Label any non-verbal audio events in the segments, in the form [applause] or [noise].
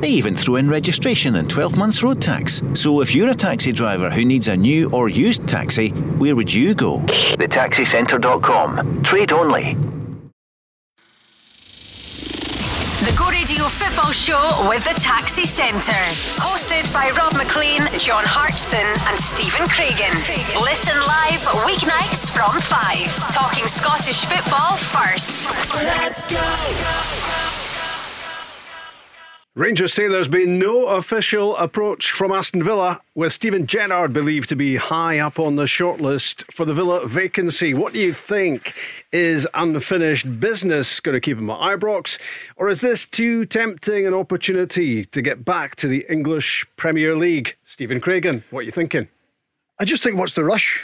They even throw in registration and 12 months road tax. So if you're a taxi driver who needs a new or used taxi, where would you go? TheTaxiCentre.com. Trade only. The Go Radio Football Show with the Taxi Centre. Hosted by Rob Maclean, John Hartson, and Stephen Craigan. Listen live weeknights from 5. Talking Scottish football 1st Rangers say there's been no official approach from Aston Villa, with Steven Gerrard believed to be high up on the shortlist for the Villa vacancy. What do you think? Is unfinished business going to keep him at Ibrox, or is this too tempting an opportunity to get back to the English Premier League? Stephen Craigan, what are you thinking? I just think what's the rush?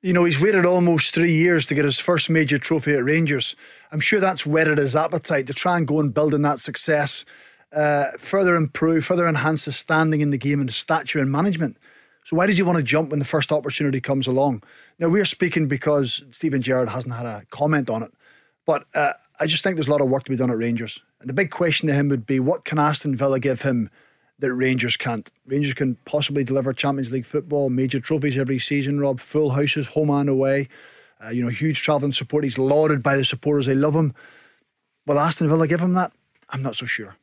You know, he's waited almost three years to get his first major trophy at Rangers. I'm sure that's whetted his appetite to try and go and build on that success uh, further improve, further enhance his standing in the game and his stature in management. So why does he want to jump when the first opportunity comes along? Now we're speaking because Steven Gerrard hasn't had a comment on it, but uh, I just think there's a lot of work to be done at Rangers. And the big question to him would be, what can Aston Villa give him that Rangers can't? Rangers can possibly deliver Champions League football, major trophies every season. Rob, full houses, home and away. Uh, you know, huge travelling support. He's lauded by the supporters. They love him. Will Aston Villa give him that? I'm not so sure.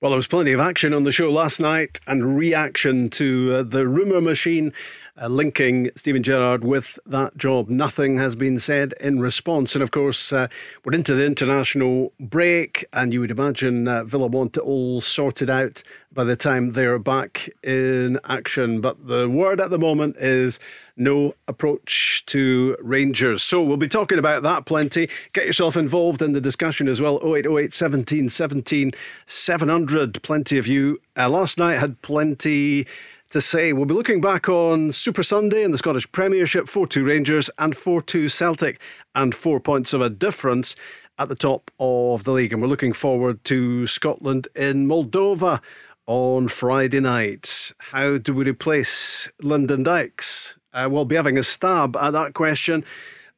Well, there was plenty of action on the show last night and reaction to uh, the rumour machine uh, linking Steven Gerrard with that job. Nothing has been said in response. And of course, uh, we're into the international break, and you would imagine uh, Villa want it all sorted out by the time they're back in action. But the word at the moment is no approach to Rangers. So we'll be talking about that plenty. Get yourself involved in the discussion as well. 0808 17 17 700. Plenty of you uh, last night had plenty to say. We'll be looking back on Super Sunday in the Scottish Premiership 4 2 Rangers and 4 2 Celtic, and four points of a difference at the top of the league. And we're looking forward to Scotland in Moldova on Friday night. How do we replace Lyndon Dykes? Uh, we'll be having a stab at that question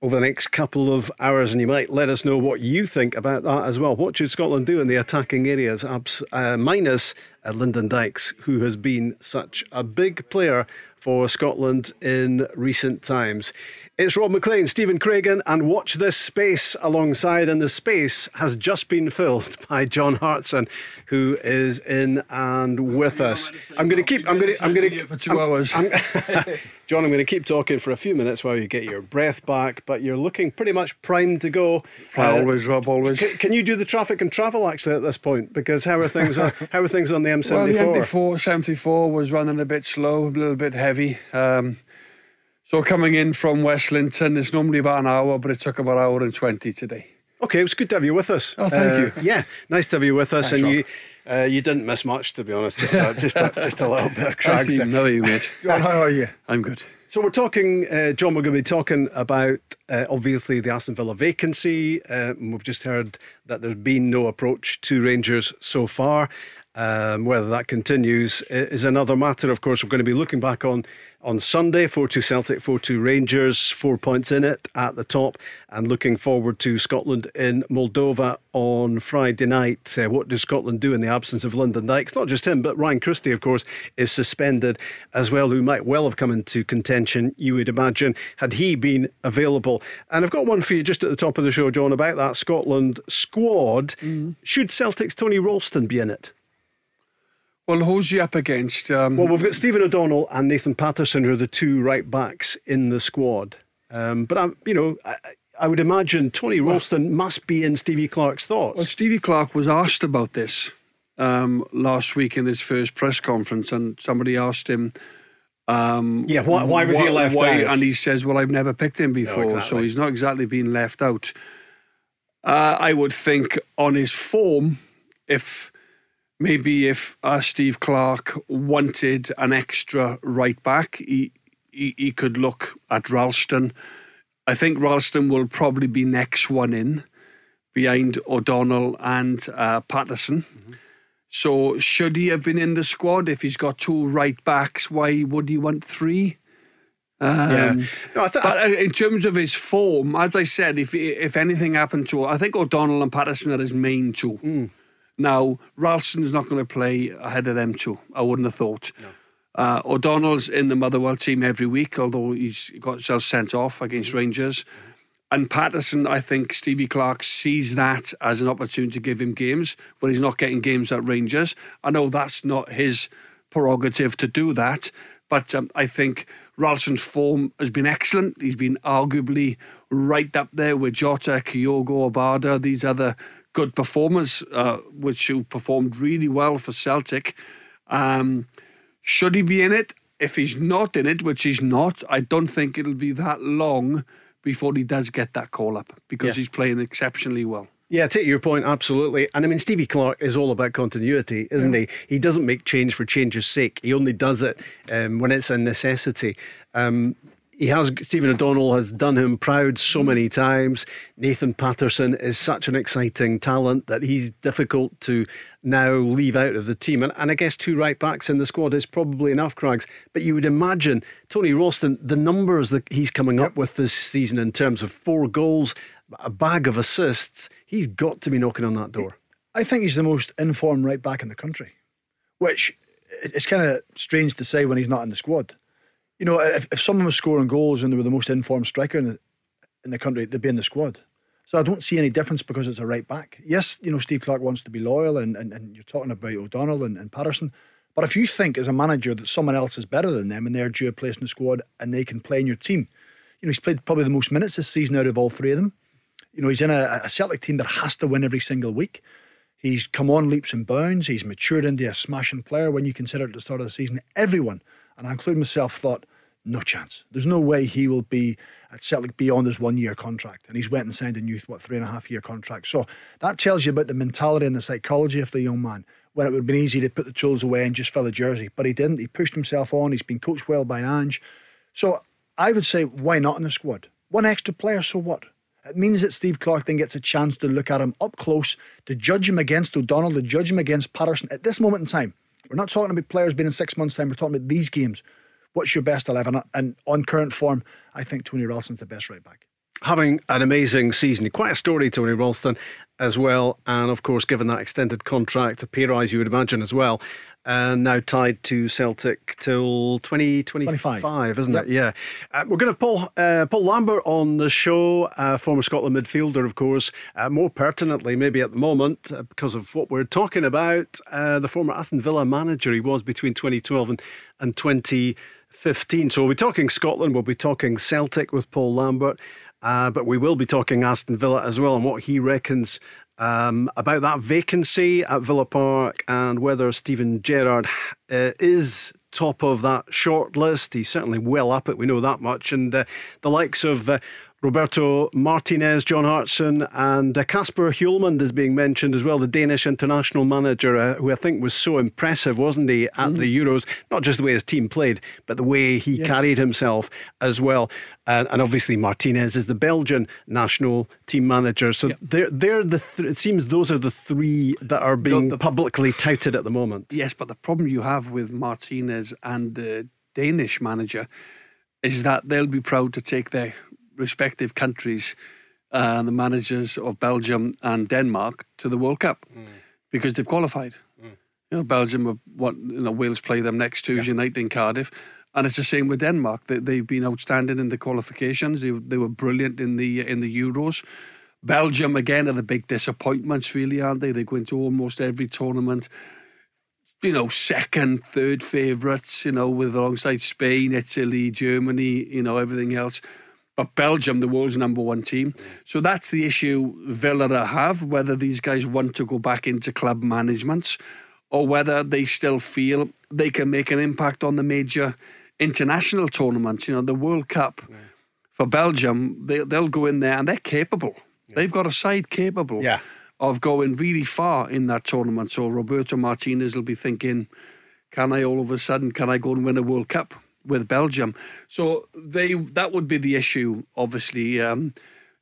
over the next couple of hours, and you might let us know what you think about that as well. What should Scotland do in the attacking areas, uh, minus uh, Lyndon Dykes, who has been such a big player for Scotland in recent times? It's Rob Maclean, Stephen Craigan, and watch this space alongside. And the space has just been filled [laughs] by John Hartson, who is in and with us. I'm going to keep. I'm going to. I'm going to. For 2 hours. [laughs] [laughs] John, I'm going to keep talking for a few minutes while you get your breath back. But you're looking pretty much primed to go. Uh, always, Rob. Always. Can, can, you do the traffic and travel actually at this point? Because how are things? on, how are things on the M74? Well, the M4 74 was running a bit slow, a little bit heavy. Um, so coming in from West Linton, it's normally about an hour, but it took about an hour and 20 today. Okay, it was good to have you with us. Oh, thank uh, you. Yeah, nice to have you with us. Thanks, and you uh, you didn't miss much, to be honest. Just a, [laughs] just a, just a little bit of cracks. I know you, mate. [laughs] how are you? I'm good. So we're talking, uh, John. We're going to be talking about uh, obviously the Aston Villa vacancy. Uh, we've just heard that there's been no approach to Rangers so far. Um, whether that continues is another matter. Of course, we're going to be looking back on on Sunday 4 2 Celtic, 4 2 Rangers, four points in it at the top, and looking forward to Scotland in Moldova on Friday night. Uh, what does Scotland do in the absence of Lyndon Dykes? Not just him, but Ryan Christie, of course, is suspended as well, who might well have come into contention, you would imagine, had he been available. And I've got one for you just at the top of the show, John, about that Scotland squad. Mm. Should Celtic's Tony Ralston be in it? Well, who's you up against? Um, well, we've got Stephen O'Donnell and Nathan Patterson, who are the two right backs in the squad. Um, but I'm, you know, I, I would imagine Tony Ralston well, must be in Stevie Clarke's thoughts. Well, Stevie Clarke was asked about this um, last week in his first press conference, and somebody asked him. Um, yeah, why, why was he left why, out? And he says, "Well, I've never picked him before, no, exactly. so he's not exactly been left out." Uh, I would think on his form, if maybe if uh, Steve Clarke wanted an extra right back, he, he, he could look at Ralston. I think Ralston will probably be next one in behind O'Donnell and uh, Patterson. Mm-hmm. So, should he have been in the squad if he's got two right backs? Why would he want three? Um, yeah. No, th- but uh, in terms of his form, as I said, if if anything happened to, I think O'Donnell and Patterson are his main two. Mm. Now, Ralston's not going to play ahead of them two. I wouldn't have thought. No. Uh, O'Donnell's in the Motherwell team every week, although he's got himself sent off against mm-hmm. Rangers. Mm-hmm. And Patterson, I think Stevie Clarke sees that as an opportunity to give him games, but he's not getting games at Rangers. I know that's not his prerogative to do that, but um, I think Ralston's form has been excellent. He's been arguably right up there with Jota, Kyogo, Abada, these other good performance, uh, which who performed really well for Celtic. Um, should he be in it? If he's not in it, which he's not, I don't think it'll be that long before he does get that call up because yeah. he's playing exceptionally well. Yeah, take your point, absolutely. And I mean, Stevie Clarke is all about continuity, isn't yeah. he? He doesn't make change for change's sake. He only does it um, when it's a necessity. Um, he has Stephen O'Donnell has done him proud so mm. many times. Nathan Patterson is such an exciting talent that he's difficult to now leave out of the team. And, and I guess two right backs in the squad is probably enough, Craigs. But you would imagine Tony Ralston, the numbers that he's coming yep. up with this season in terms of four goals, a bag of assists, he's got to be knocking on that door. I think he's the most informed right back in the country, which it's kind of strange to say when he's not in the squad you know, if, if someone was scoring goals and they were the most informed striker in the, in the country, they'd be in the squad. So I don't see any difference because it's a right back. Yes, you know, Steve Clarke wants to be loyal and, and, and you're talking about O'Donnell and, and Patterson. But if you think as a manager that someone else is better than them and they're due a place in the squad and they can play in your team, you know, he's played probably the most minutes this season out of all three of them. You know, he's in a, a Celtic team that has to win every single week. He's come on leaps and bounds. He's matured into a smashing player when you consider at the start of the season. Everyone, and I include myself, thought no chance. There's no way he will be at Celtic beyond his one year contract. And he's went and signed a new, what, three and a half year contract. So that tells you about the mentality and the psychology of the young man. When it would have been easy to put the tools away and just fill a jersey. But he didn't. He pushed himself on. He's been coached well by Ange. So I would say, why not in the squad? One extra player, so what? It means that Steve Clarke then gets a chance to look at him up close, to judge him against O'Donnell, to judge him against Patterson at this moment in time. We're not talking about players being in six months' time. We're talking about these games. What's your best 11? And on current form, I think Tony Ralston's the best right back. Having an amazing season. Quite a story, Tony Ralston, as well. And of course, given that extended contract, a pay rise, you would imagine, as well and now tied to Celtic till 2025, isn't yep. it? Yeah. Uh, we're going to have Paul, uh, Paul Lambert on the show, uh, former Scotland midfielder, of course. Uh, more pertinently, maybe at the moment, uh, because of what we're talking about, uh, the former Aston Villa manager he was between 2012 and, and 2015. So we'll be talking Scotland, we'll be talking Celtic with Paul Lambert. Uh, but we will be talking Aston Villa as well and what he reckons um, about that vacancy at Villa Park and whether Steven Gerrard uh, is top of that short list. He's certainly well up it, we know that much. And uh, the likes of uh, Roberto Martinez, John Hartson, and Kasper uh, Hjulmand is being mentioned as well, the Danish international manager, uh, who I think was so impressive, wasn't he, at mm. the Euros? Not just the way his team played, but the way he yes. carried himself as well. And, and, obviously, Martinez is the Belgian national team manager. So yep. they're, they're the th- it seems those are the three that are being the, the, publicly touted at the moment. Yes, but the problem you have with Martinez and the Danish manager is that they'll be proud to take their respective countries and uh, the managers of Belgium and Denmark to the World Cup mm. because they've qualified. Mm. You know, Belgium have what you know Wales play them next Tuesday yeah. night in Cardiff. And it's the same with Denmark. They, they've been outstanding in the qualifications. They, they were brilliant in the in the Euros. Belgium again are the big disappointments, really, aren't they? They go into almost every tournament you know, second, third favourites, you know, with alongside Spain, Italy, Germany, you know, everything else but Belgium, the world's number one team. So that's the issue Villa have, whether these guys want to go back into club management or whether they still feel they can make an impact on the major international tournaments. You know, the World Cup yeah. for Belgium, they, they'll go in there and they're capable. Yeah. They've got a side capable yeah. of going really far in that tournament. So Roberto Martinez will be thinking, can I all of a sudden can I go and win a World Cup with Belgium? So they that would be the issue, obviously. Um,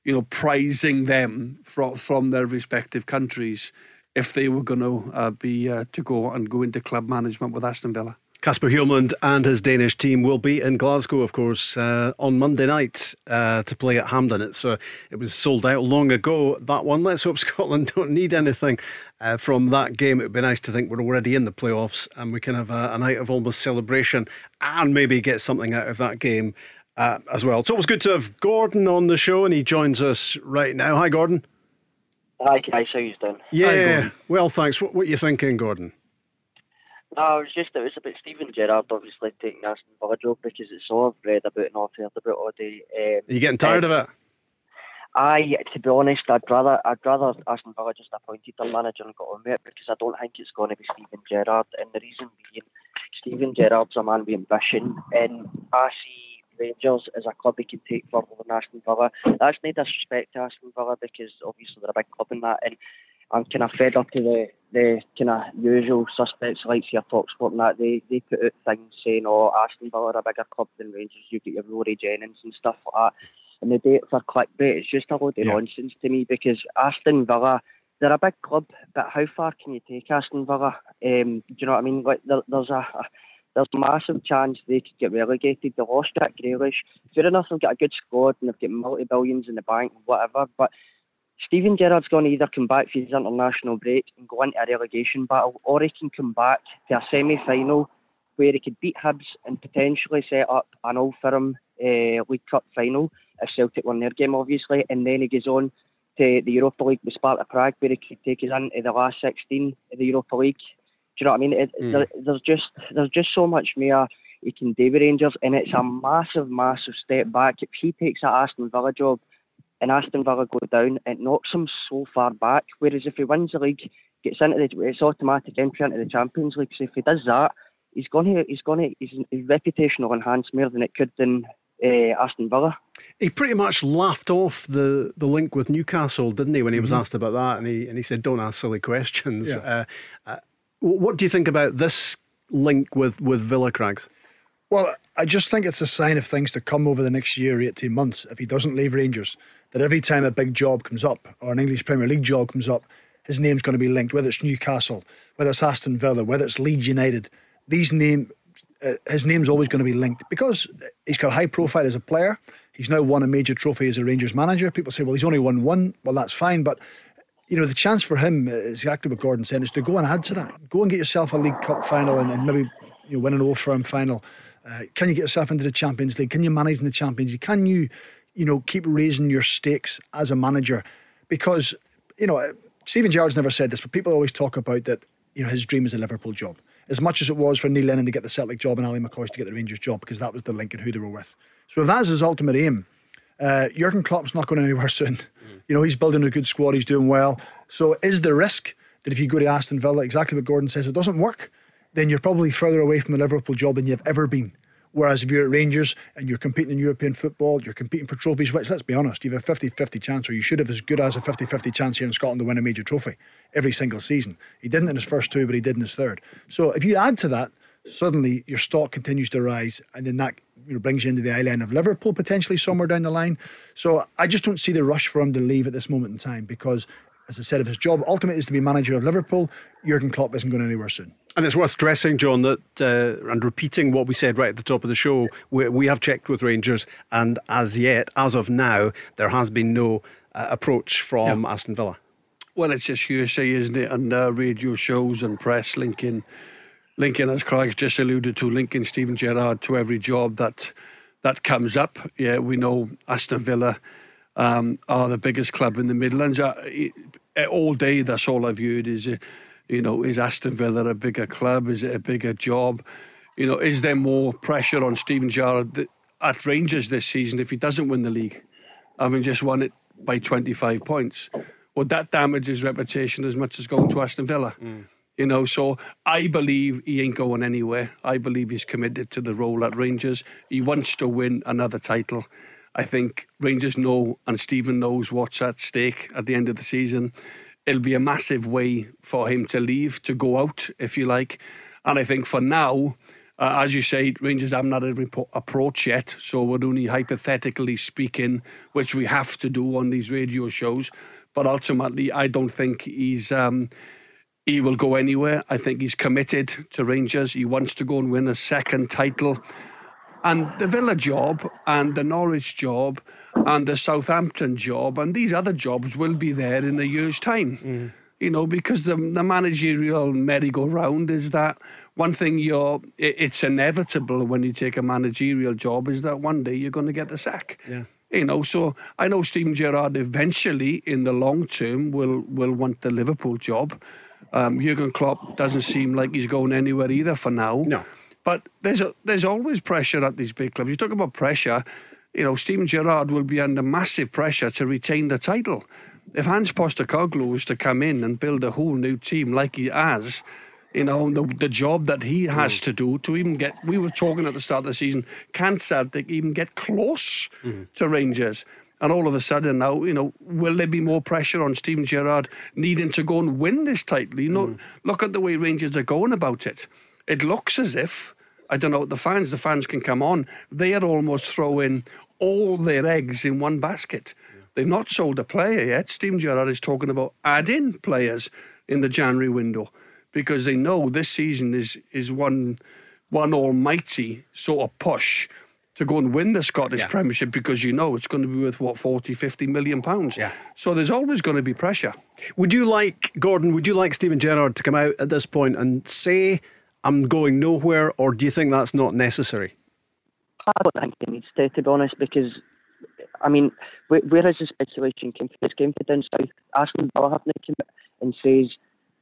you know, prizing them from from their respective countries if they were going to uh, be uh, to go and go into club management with Aston Villa. Kasper Hjulmand and his Danish team will be in Glasgow, of course, uh, on Monday night uh, to play at Hampden. It's uh, it was sold out long ago. That one. Let's hope [laughs] Scotland don't need anything uh, from that game. It would be nice to think we're already in the playoffs and we can have a, a night of almost celebration and maybe get something out of that game uh, as well. It's always good to have Gordon on the show, and he joins us right now. Hi, Gordon. Hi, guys. How you doing? Yeah. Hi, well, thanks. What, what are you thinking, Gordon? No, it was just it was about Steven Gerrard obviously taking Aston Villa job because it's all I've read about and I've heard about all day. Um, Are you getting tired um, of it? I, to be honest, I'd rather I'd rather Aston Villa just appointed their manager and got on with it because I don't think it's going to be Steven Gerrard. And the reason being, Steven Gerrard's a man with ambition, and I see Rangers as a club he can take further than Aston Villa. That's no disrespect to Aston Villa because obviously they're a big club in that, and I'm kind of fed up to the the kind of usual suspects like your Talksport and that. They they put out things saying, "Oh, Aston Villa are a bigger club than Rangers. You get your Rory Jennings and stuff like that." And they do it for clickbait. It's just a load of yeah. nonsense to me because Aston Villa, they're a big club, but how far can you take Aston Villa? Um, do you know what I mean? Like there, there's a, a there's a massive chance they could get relegated. They lost Jack Grealish. Fair enough, they've got a good squad and they've got multi billions in the bank, whatever. But Steven Gerrard's going to either come back for his international break and go into a relegation battle, or he can come back to a semi final where he could beat Hibs and potentially set up an Old Firm uh, League Cup final if Celtic won their game, obviously, and then he goes on to the Europa League with Sparta Prague, where he could take us into the last 16 of the Europa League. Do you know what I mean? It, mm. there, there's just there's just so much more he can do with Rangers, and it's a massive, massive step back. If he takes that Aston Villa job, and Aston Villa go down, it knocks him so far back. Whereas if he wins the league, gets into the, it's automatic entry into the Champions League. So if he does that, he's going to, he's going to, his, his reputation will enhance more than it could than uh, Aston Villa. He pretty much laughed off the, the link with Newcastle, didn't he, when he was mm-hmm. asked about that? And he and he said, "Don't ask silly questions." Yeah. Uh, uh, what do you think about this link with with Villa Crags? Well, I just think it's a sign of things to come over the next year, 18 months, if he doesn't leave Rangers that every time a big job comes up or an English Premier League job comes up, his name's going to be linked, whether it's Newcastle, whether it's Aston Villa, whether it's Leeds United. These name, uh, his name's always going to be linked because he's got a high profile as a player. He's now won a major trophy as a Rangers manager. People say, well, he's only won one. Well, that's fine, but you know the chance for him is exactly what Gordon said: is to go and add to that. Go and get yourself a League Cup final and, and maybe you know, win an Old Firm final. Uh, can you get yourself into the Champions League? Can you manage in the Champions League? Can you you know, keep raising your stakes as a manager because, you know, Steven Gerrard's never said this, but people always talk about that, you know, his dream is a Liverpool job. As much as it was for Neil Lennon to get the Celtic job and Ali McCoist to get the Rangers job, because that was the link and who they were with. So if that's his ultimate aim, uh, Jurgen Klopp's not going anywhere [laughs] soon. Mm. You know, he's building a good squad, he's doing well. So is the risk that if you go to Aston Villa, exactly what Gordon says, it doesn't work, then you're probably further away from the Liverpool job than you've ever been. Whereas if you're at Rangers and you're competing in European football, you're competing for trophies, which let's be honest, you have a 50 50 chance, or you should have as good as a 50 50 chance here in Scotland to win a major trophy every single season. He didn't in his first two, but he did in his third. So if you add to that, suddenly your stock continues to rise, and then that you know, brings you into the line of Liverpool potentially somewhere down the line. So I just don't see the rush for him to leave at this moment in time because as I said, if his job ultimately is to be manager of Liverpool, Jurgen Klopp isn't going anywhere soon. And it's worth stressing, John, that uh, and repeating what we said right at the top of the show. We, we, have checked with Rangers, and as yet, as of now, there has been no uh, approach from yeah. Aston Villa. Well, it's just hearsay, isn't it? And uh, radio shows and press linking, linking, as Craig just alluded to, linking Steven Gerrard to every job that that comes up. Yeah, we know Aston Villa um, are the biggest club in the Midlands. Uh, all day, that's all I've heard is, uh, you know, is Aston Villa a bigger club? Is it a bigger job? You know, is there more pressure on Steven Gerrard at Rangers this season if he doesn't win the league, having just won it by 25 points? Would that damage his reputation as much as going to Aston Villa? Mm. You know, so I believe he ain't going anywhere. I believe he's committed to the role at Rangers. He wants to win another title. I think Rangers know and Steven knows what's at stake at the end of the season. it'll be a massive way for him to leave, to go out, if you like. And I think for now, uh, as you say, Rangers haven't had a report, approach yet, so we're only hypothetically speaking, which we have to do on these radio shows. But ultimately, I don't think he's. Um, he will go anywhere. I think he's committed to Rangers. He wants to go and win a second title. And the Villa job and the Norwich job and the Southampton job and these other jobs will be there in a year's time. Mm. You know, because the, the managerial merry-go-round is that one thing you're, it's inevitable when you take a managerial job is that one day you're going to get the sack. Yeah. You know, so I know Steven Gerrard eventually, in the long term, will will want the Liverpool job. Um, Jurgen Klopp doesn't seem like he's going anywhere either for now. No. But there's a, there's always pressure at these big clubs. You talk about pressure. You know, Steven Gerrard will be under massive pressure to retain the title. If Ange Postecoglou was to come in and build a whole new team like he has, you know, the, the job that he has mm. to do to even get, we were talking at the start of the season, can Celtic even get close mm. to Rangers? And all of a sudden now, you know, will there be more pressure on Steven Gerrard needing to go and win this title? You know, mm. look at the way Rangers are going about it. It looks as if, I don't know, the fans, the fans can come on, they are almost throwing all their eggs in one basket. Yeah. They've not sold a player yet. Steven Gerrard is talking about adding players in the January window because they know this season is is one one almighty sort of push to go and win the Scottish yeah. Premiership because you know it's going to be worth what 40 50 million pounds. Yeah. So there's always going to be pressure. Would you like Gordon, would you like Steven Gerrard to come out at this point and say I'm going nowhere or do you think that's not necessary? I don't think he needs to, to be honest, because I mean, where, where has the speculation came from? It's came from down south. Aston Villa haven't come and says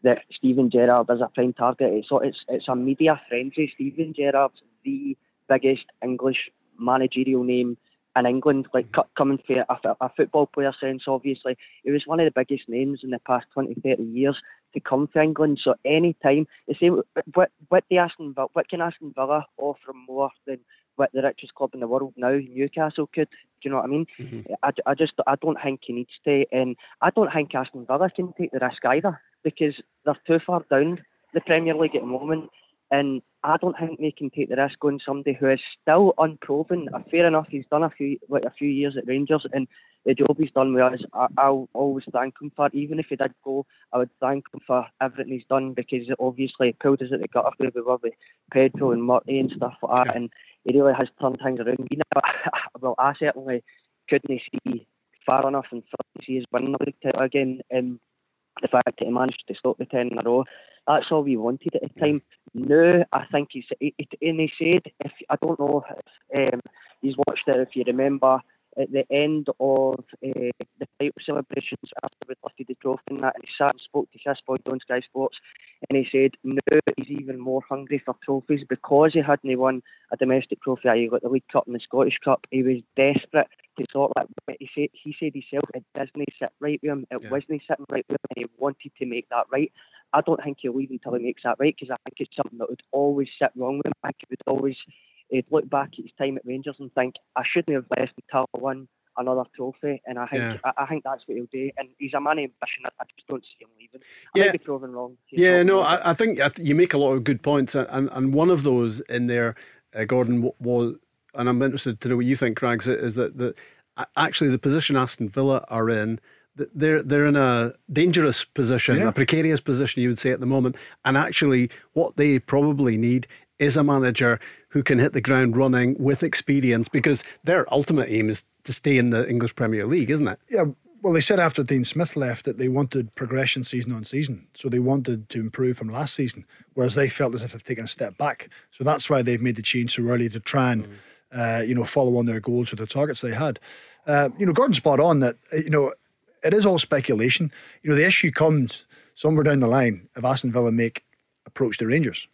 that Steven Gerrard is a prime target. It's it's it's a media frenzy. Steven Gerrard's the biggest English managerial name in England, like coming from a, a, football player sense, obviously. He was one of the biggest names in the past 20, 30 years to come to England. So any time, the same, what, what, the Aston Villa, what can Aston Villa offer more than what the richest club in the world now, Newcastle, could? Do you know what I mean? Mm-hmm. I, I just, I don't think he needs to. And I don't think Aston Villa can take the risk either because they're too far down the Premier League at the moment. And I don't think they can take the risk on somebody who is still unproven. Fair enough, he's done a few like a few years at Rangers, and the job he's done with us, I, will always thank him for. Even if he did go, I would thank him for everything he's done because obviously it pulled us at the gutter where we were with Pedro and Murty and stuff like that, and he really has turned things around. You know, [laughs] well, I certainly couldn't see far enough and see his winning the league title again. Um, the fact that he managed to stop the 10 in a row, that's all we wanted at the time. Now, I think he's, he, and he said, if I don't know if um, he's watched it, if you remember, at the end of uh, the title celebrations after we lifted the trophy and that, and he sat and spoke to Kris Boyd on Sky Sports, and he said now he's even more hungry for trophies because he hadn't won a domestic trophy, i.e. got the League Cup and the Scottish Cup. He was desperate to sort of, he said, he said himself, it doesn't sit right with him, it yeah. wasn't sitting right with him, and he wanted to make that right. I don't think he'll leave until he makes that right because I think it's something that would always sit wrong with him. I think he would always he'd look back at his time at Rangers and think, I shouldn't have left until I won another trophy. And I think yeah. I, I, think that's what he'll do. And he's a man of ambition. I just don't see him leaving. I yeah. might be proven wrong. yeah, no, I, I, think you make a lot of good points. And, and one of those in there, uh, Gordon, was, and I'm interested to know what you think, Craig, is that, that actually the position Aston Villa are in they're they're in a dangerous position, yeah. a precarious position, you would say at the moment. And actually, what they probably need is a manager who can hit the ground running with experience because their ultimate aim is to stay in the English Premier League, isn't it? Yeah. Well, they said after Dean Smith left that they wanted progression season on season. So they wanted to improve from last season, whereas they felt as if they've taken a step back. So that's why they've made the change so early to try and, mm. uh, you know, follow on their goals or the targets they had. Uh, you know, Gordon's spot on that, uh, you know, it is all speculation. You know, the issue comes somewhere down the line if Aston Villa make approach the Rangers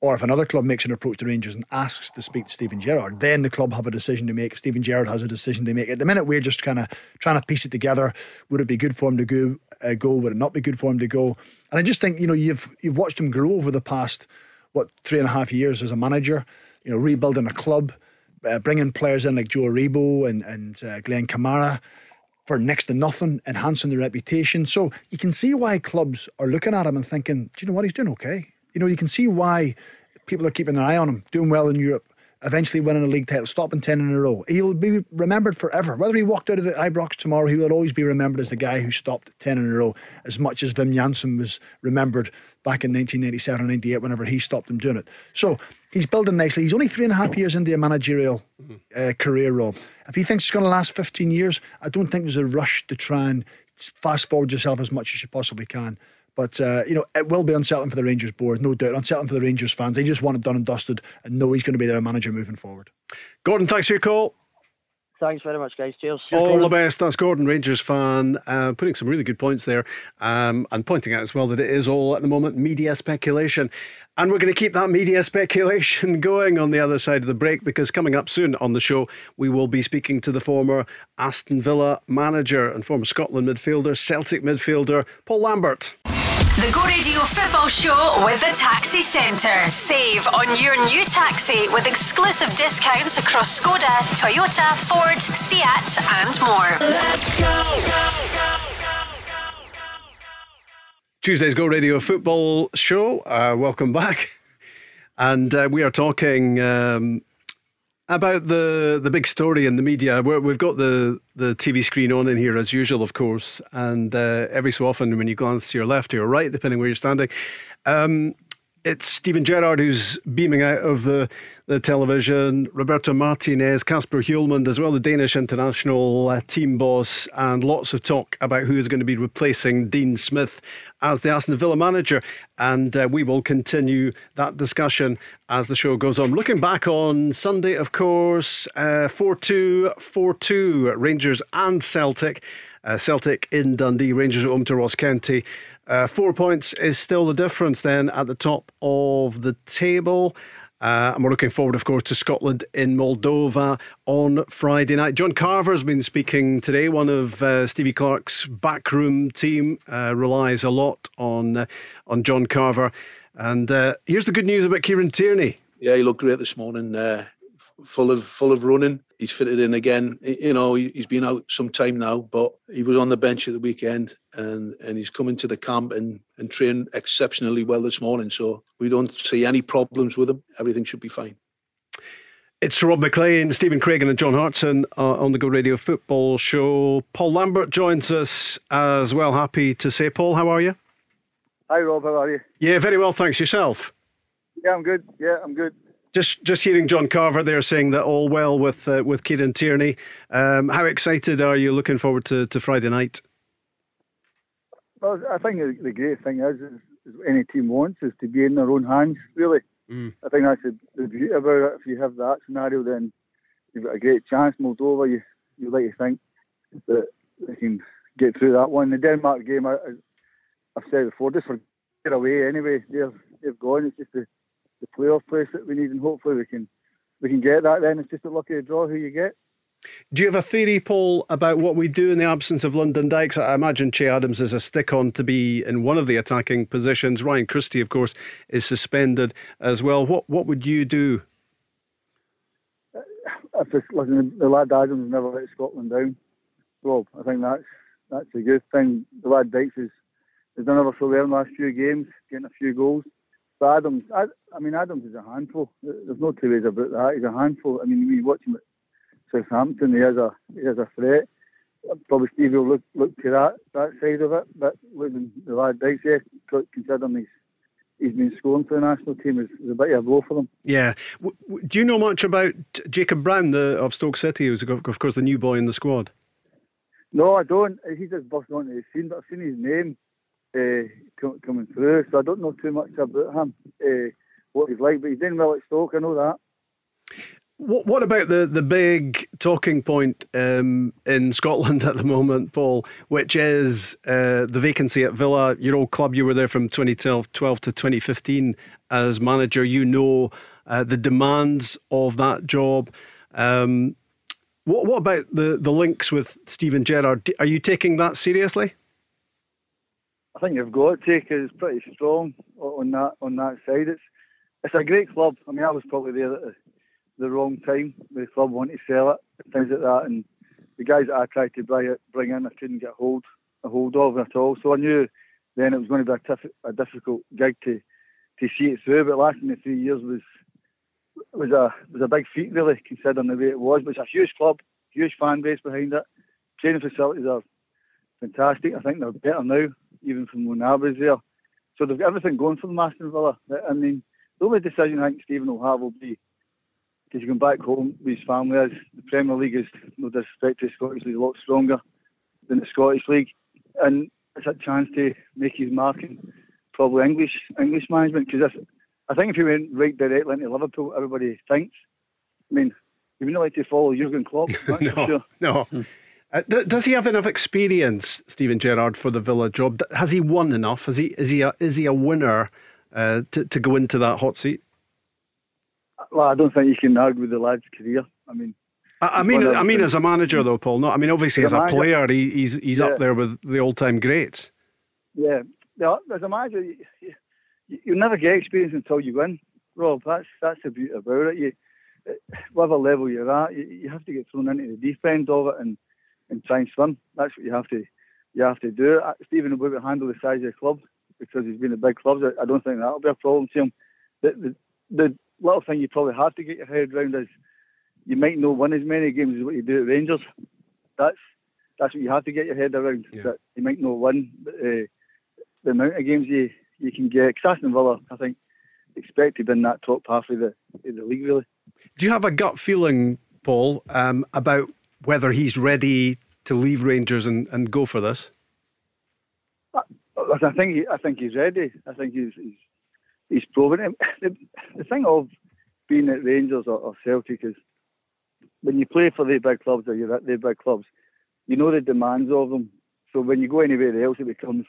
or if another club makes an approach to Rangers and asks to speak to Steven Gerrard, then the club have a decision to make. Steven Gerrard has a decision to make. At the minute, we're just kind of trying to piece it together. Would it be good for him to go? Uh, go? Would it not be good for him to go? And I just think you know you've you've watched him grow over the past what three and a half years as a manager. You know, rebuilding a club, uh, bringing players in like Joe Aribo and and uh, Glenn Kamara for next to nothing, enhancing the reputation. So you can see why clubs are looking at him and thinking, do you know what? He's doing okay. You know, you can see why people are keeping an eye on him, doing well in Europe eventually winning a league title, stopping 10 in a row. He'll be remembered forever. Whether he walked out of the Ibrox tomorrow, he will always be remembered as the guy who stopped 10 in a row, as much as Wim Jansen was remembered back in 1997 or 98 whenever he stopped him doing it. So he's building nicely. He's only three and a half years into a managerial uh, career, Rob. If he thinks it's going to last 15 years, I don't think there's a rush to try and fast forward yourself as much as you possibly can. But, uh, you know, it will be unsettling for the Rangers board, no doubt. Unsettling for the Rangers fans. They just want it done and dusted and know he's going to be their manager moving forward. Gordon, thanks for your call. Thanks very much, guys. Cheers. All Gordon. the best. That's Gordon, Rangers fan, uh, putting some really good points there um, and pointing out as well that it is all at the moment media speculation. And we're going to keep that media [laughs] speculation going on the other side of the break because coming up soon on the show, we will be speaking to the former Aston Villa manager and former Scotland midfielder, Celtic midfielder, Paul Lambert. The Go Radio Football Show with the Taxi Centre. Save on your new taxi with exclusive discounts across Skoda, Toyota, Ford, Seat, and more. Let's go, go, go. Tuesday's Go Radio Football Show. Uh, welcome back. [laughs] And uh, we are talking um, about the the big story in the media. we have got the the TV screen on in here as usual, of course, and uh, every so often when you glance to your left or your right, depending where you're standing. Um, it's Steven Gerrard who's beaming out of the, the television, Roberto Martinez, Kasper Hjulmand as well, the Danish international uh, team boss, and lots of talk about who is going to be replacing Dean Smith as the Aston Villa manager. And uh, we will continue that discussion as the show goes on. Looking back on Sunday, of course, uh, 4 2, 4 2, Rangers and Celtic. Uh, Celtic in Dundee, Rangers at home to Ross County. Uh, four points is still the difference then at the top of the table. Uh, and we're looking forward, of course, to Scotland in Moldova on Friday night. John Carver's been speaking today. One of uh, Stevie Clarke's backroom team uh, relies a lot on uh, on John Carver. And uh, here's the good news about Kieran Tierney. Yeah, he looked great this morning. Full of full of running. He's fitted in again. You know, he's been out some time now, but he was on the bench at the weekend, and and he's coming to the camp and and trained exceptionally well this morning. So we don't see any problems with him. Everything should be fine. It's Rob Maclean, Stephen Craigan, and John Hartson uh, on the Go Radio Football Show. Paul Lambert joins us as well. Happy to say, Paul, how are you? Hi, Rob. How are you? Yeah, very well, thanks. Yourself? Yeah, I'm good. Yeah, I'm good. Just just hearing John Carver there saying that all well with uh, with Kieran Tierney. Um, how excited are you looking forward to, to Friday night? Well, I think the, great thing is, is, is, any team wants is to be in their own hands. Really, mm. I think that's the, the beauty about it. If you have that scenario, then you've got a great chance. Moldova, you you like to think that they can get through that one. The Denmark game, I, have said before, just for get away anyway. They've they've gone. It's just the the playoff place that we need, and hopefully we can we can get that. Then it's just a lucky draw who you get. Do you have a theory, Paul, about what we do in the absence of Lyndon Dykes? I imagine Che Adams is a stick on to be in one of the attacking positions. Ryan Christie, of course, is suspended as well. What what would you do? Uh, if it's, listen, the lad Adams never let Scotland down, Rob. I think that's that's a good thing. The lad Dykes has done ever so well in the last few games, getting a few goals. But Adams, I, I mean, Adams is a handful. There's no two ways about that. He's a handful. I mean, when you watch him at Southampton, he has a he has a threat. Probably Steve will look look to that that side of it. But looking the lad Dykes, yeah, considering he's he's been scoring for the national team is, is a bit of a blow for them. Yeah. W- w- do you know much about Jacob Brown the, of Stoke City, who's of course the new boy in the squad? No, I don't. He's just busting onto the scene, but I've seen his name uh, coming through. So I don't know too much about him, uh, what he's like, but he's doing well at Stoke. I know that. What, what about the, the big talking point um, in Scotland [laughs] at the moment, Paul, which is uh, the vacancy at Villa, your old club? You were there from 2012 12 to 2015 as manager. You know uh, the demands of that job. Um, what, what about the, the links with Steven Gerrard? Are you taking that seriously? I think you've got to because it's pretty strong on that on that side. It's it's a great club. I mean, I was probably there at the, the wrong time. The club wanted to sell it, things like that, and the guys that I tried to bring, bring in, I couldn't get hold a hold of at all. So I knew then it was going to be a, tif- a difficult gig to to see it through. But lasting the three years was was a was a big feat really, considering the way it was. But it's a huge club, huge fan base behind it. Training facilities are fantastic. I think they're better now, even from when I was there. So they've got everything going for them, Aston Villa. I mean, the only decision I think Stephen will have will be because you come back home with his family. As the Premier League is, no disrespect to the Scottish League, a lot stronger than the Scottish League, and it's a chance to make his mark in probably English English management. Because I think if he went right directly into Liverpool, everybody thinks. I mean, you would not like to follow Jurgen Klopp. [laughs] no, sure. no. [laughs] Uh, does he have enough experience, Steven Gerrard, for the Villa job? Has he won enough? Is he is he a, is he a winner uh, to to go into that hot seat? Well, I don't think you can argue with the lad's career. I mean, I, I mean, I mean, as a manager though, Paul. No, I mean, obviously as, a, manager, player, he, he's he's yeah. up there with the all-time greats. Yeah, yeah. As a manager, you, you, you never get experience until you win, Rob. That's that's the beauty about it. You, whatever level you're at, you, you have to get thrown into the deep end of it and and try and swim. That's what you have to you have to do. Uh, Stephen will be able to handle the size of the club because he's been at big clubs. I, I don't think that'll be a problem to him. The, the, the little thing you probably have to get your head around is you might not win as many games as what you do at Rangers. That's that's what you have to get your head around. Yeah. That you might not win uh, the amount of games you, you can get. Aston Villa, I think, expected in that top half of the of the league. Really. Do you have a gut feeling, Paul, um, about whether he's ready to leave Rangers and, and go for this? I, think he, I think he's ready. I think he's he's, he's proven it. [laughs] The, the thing of being at Rangers or, or Celtic is when you play for the big clubs or you're at the big clubs, you know the demands of them. So when you go anywhere else, it becomes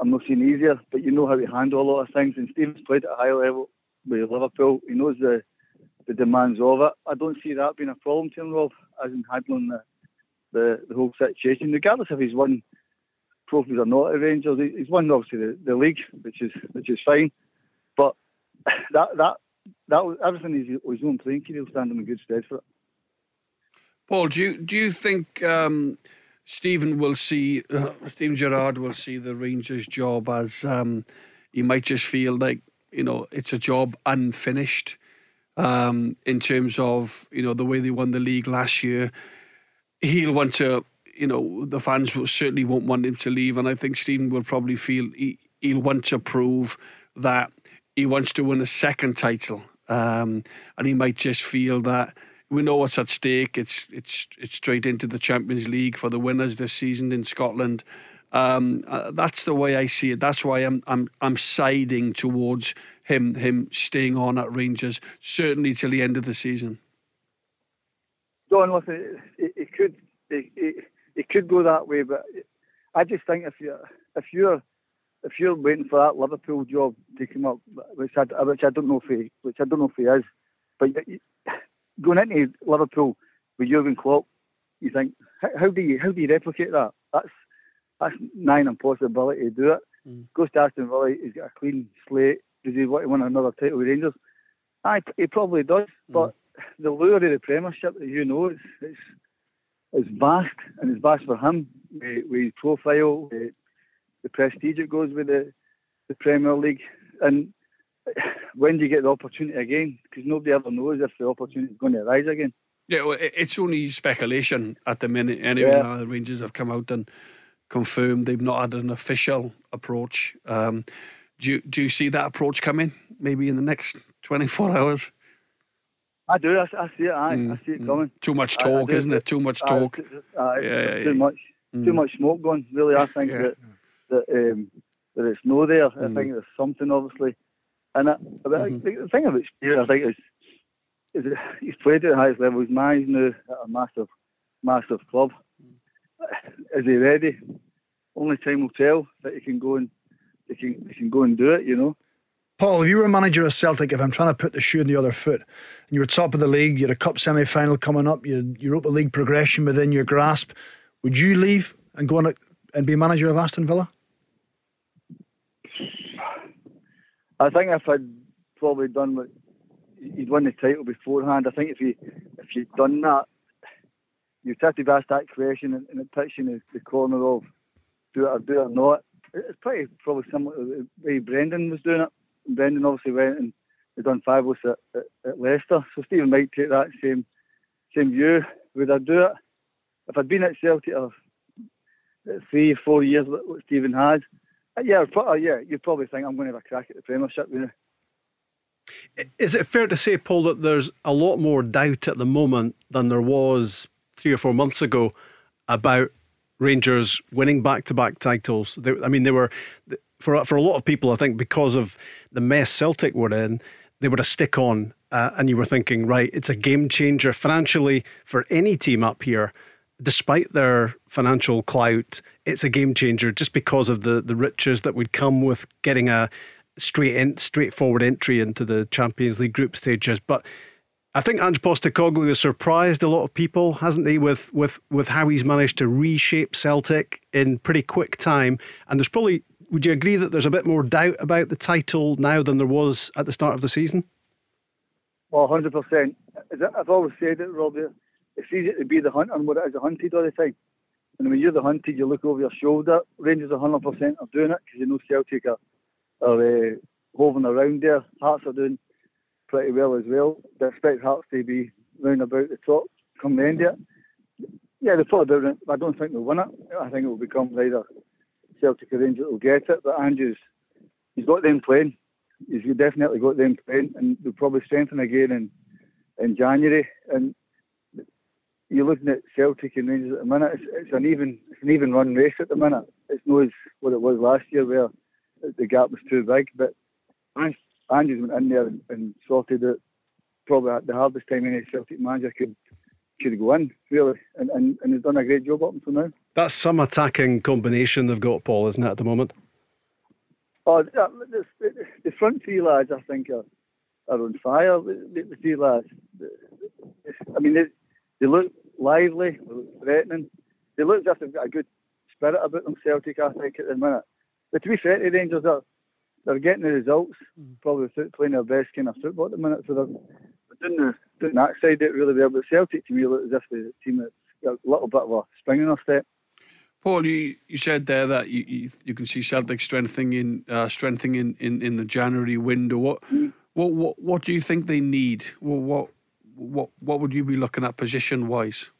I'm not saying easier, but you know how to handle a lot of things. And Stephen's played at a high level with Liverpool. He knows the the demands of it. I don't see that being a problem to him, Rob, as in handling the, the, the whole situation, regardless if he's won trophies or not at Rangers. He's won obviously the, the league, which is which is fine. But [laughs] that that that everything is his own playing will stand him in good stead for it. Paul, do you do you think um, Stephen will see uh, Steven Gerrard will see the Rangers job as um, he might just feel like you know it's a job unfinished um, in terms of you know the way they won the league last year. He'll want to, you know, the fans will certainly won't want him to leave, and I think Stephen will probably feel he, he'll want to prove that he wants to win a second title, um, and he might just feel that we know what's at stake. It's it's it's straight into the Champions League for the winners this season in Scotland. Um, uh, that's the way I see it. That's why I'm I'm I'm siding towards him him staying on at Rangers certainly till the end of the season. Don, listen, it, it could it, it, it, could go that way, but I just think if you if you're if you're waiting for that Liverpool job to come up, which I which I don't know if he which I don't know if he is, but going into Liverpool with Jurgen Klopp, you think how do you how do you replicate that? That's that's nine impossibility to do it. Mm. Goes to Aston Villa, he's got a clean slate. Does he want to win another title with Rangers? I, he probably does, mm. but the lure of the Premiership, as you know, it's, it's, it's vast, and it's vast for him with, with his profile, with the prestige it goes with the, the Premier League. And when do you get the opportunity again? Because nobody ever knows if the opportunity is going to arise again. Yeah, well, it's only speculation at the minute. Anyway, yeah. the Rangers have come out and confirmed they've not had an official approach. Um, do you, do you see that approach coming maybe in the next 24 [laughs] hours? I do. I, I see it. I, mm, I see it mm. coming. Too much talk, I, I isn't it? Too much talk. yeah, yeah, too much. Mm. Too much smoke going. Really, I think yeah. that that um, that it's no there. I mm. think there's something obviously, and I, mm-hmm. the thing about Spear, I think is is that he's played at the highest level. He's managed now at a massive, massive club. Mm. Is he ready? Only time will tell that he can go and they can they can go and do it, you know. Paul, if you were a manager of Celtic, if I'm trying to put the shoe in the other foot, and you were top of the league, you had a cup semi final coming up, you had Europa League progression within your grasp, would you leave and go on and be manager of Aston Villa? I think if I'd probably done what you'd won the title beforehand, I think if you if you'd done that, you'd have to ask that question and, and it puts you in the, the corner of do it or do it or not. It's pretty probably similar to the way Brendan was doing it. Brendan obviously went and he done fabulous at, at, at Leicester. So Stephen might take that same same view. Would I do it? If I'd been at Celtic or three, four years, what Stephen has, uh, yeah, uh, yeah, you'd probably think I'm going to have a crack at the Premiership. You know? Is it fair to say, Paul, that there's a lot more doubt at the moment than there was three or four months ago about Rangers winning back-to-back titles? They, I mean, they were for for a lot of people, I think, because of the mess Celtic were in, they were a stick on, uh, and you were thinking, right, it's a game changer financially for any team up here despite their financial clout, it's a game changer just because of the, the riches that would come with getting a straight in, straightforward entry into the Champions League group stages. But I think Ange Postecoglou has surprised a lot of people, hasn't he, with, with, with how he's managed to reshape Celtic in pretty quick time. And there's probably, would you agree that there's a bit more doubt about the title now than there was at the start of the season? Well, 100%. I've always said it, Robbie it's easy to be the hunter and what it is, a hunted all the time. And when you're the hunted, you look over your shoulder. Rangers 100% are doing it because you know Celtic are, are uh, hovering around there. Hearts are doing pretty well as well. They expect Hearts to be round about the top come the end of it. Yeah, they're probably doing it. I don't think they'll win it. I think it will become either Celtic or Rangers will get it. But Andrews, he's got them playing. He's definitely got them playing, and they'll probably strengthen again in in January. And you're looking at Celtic and Rangers at the minute. It's, it's, an even it's an even run race at the minute. It's not as what it was last year where the gap was too big. But Andrews went in there and sorted it probably at the hardest time any Celtic manager could could go in really, and and, and he's done a great job up until now. That's some attacking combination they've got, Paul, isn't it, at the moment? Oh, uh, the, the, the front three lads, I think, are, are on fire. The, the three lads. I mean, they, they look lively, threatening. They look as if they've got a good spirit about them, Celtic, I think, at the minute. But to be fair to Rangers, they're, they're getting the results, mm. probably playing their best kind of football at the minute. So they're, doing, the, doing that side of it really well. But Celtic, to me, look as if the team that's got a little bit of a spring in their step. Paul, you, you said there that you, you, you can see Celtic strengthening uh, strengthening in, in, in the January window. What, mm. what what what do you think they need? Well, what what what would you be looking at position wise?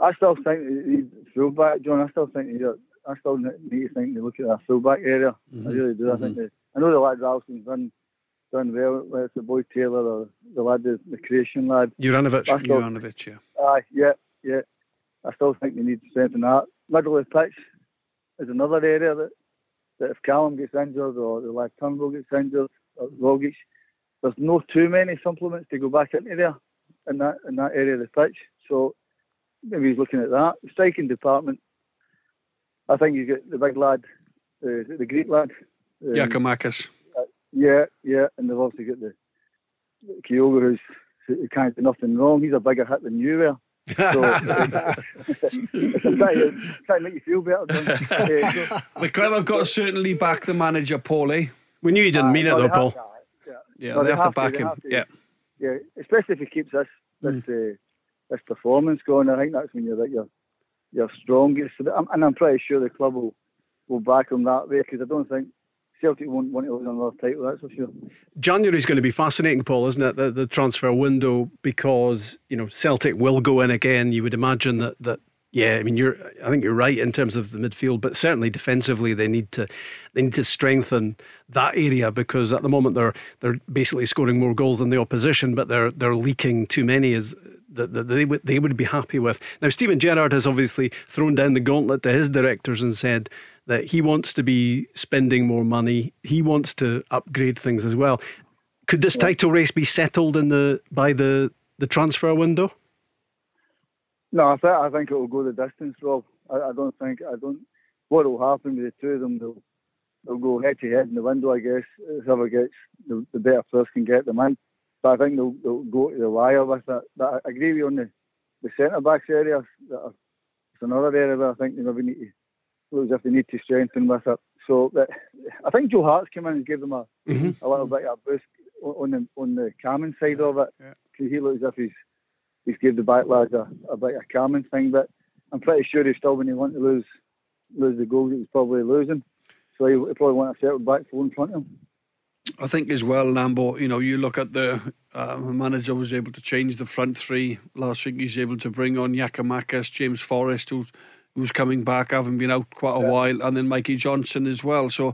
I still think he's fullback, John. I still think he's a, I still need to think they look at that fullback area. Mm-hmm. I really do. I think mm-hmm. they, I know the lad Ralston's done done well. Whether it's the boy Taylor or the lad, the, the Croatian lad. Juranovic. Juranovic, yeah. Aye, yeah, yeah. I still think they need to strengthen that. Middle of the pitch is another area that, that if Callum gets injured or the lad Turnbull gets injured or Rogic, there's no too many supplements to go back into there in that in that area of the pitch. So maybe he's looking at that. The striking department, I think you get the big lad, uh, the Greek lad. Um, Giakoumakis. Uh, yeah, yeah, and they've obviously got the, Kyogo who's who can't do nothing wrong. He's a bigger hit than you were. So it's, trying, to, trying to make you feel better. Uh, [laughs] so, the club have got to certainly back the manager, Paulie. We knew you didn't mean it though, Paul. Yeah, they, they, have, to back to, him. To, yeah, yeah, especially if he keeps this this mm. uh, this performance going. I think that's when you're at your your strongest. And I'm pretty sure the club will will back him that way because I don't think Celtic won't want to lose another title, that's for sure. January is going to be fascinating, Paul, isn't it? The, the transfer window because you know Celtic will go in again. You would imagine that that yeah, I mean, you're. I think you're right in terms of the midfield, but certainly defensively, they need to they need to strengthen that area because at the moment they're they're basically scoring more goals than the opposition, but they're they're leaking too many as that, that they would they would be happy with. Now, Steven Gerrard has obviously thrown down the gauntlet to his directors and said that he wants to be spending more money. He wants to upgrade things as well. Could this title race be settled in the by the the transfer window? No, I, th- I think it will go the distance, Rob. I, I don't think I don't. What will happen with the two of them? They'll they'll go head to head in the window, I guess. Whoever gets the, the better first can get them in. But I think they'll, they'll go to the wire with that. But I agree with you on the, the centre backs area. it's another area where I think they maybe need to look as if they need to strengthen with it. So but I think Joe Hart's came in and gave them a, mm-hmm. a little bit of a boost on the on the side of it. Yeah. He looks as if he's he's gave the back lads a, a bit of a calming thing. But I'm pretty sure he still, when he want to lose lose the goal, he's probably losing. So he, he probably want to settle back four in front of him. I think as well, Lambo. You know, you look at the uh, manager was able to change the front three last week. He's able to bring on Giakoumakis, James Forrest, who's who's coming back, having been out quite a yeah. while, and then Mikey Johnston as well. So,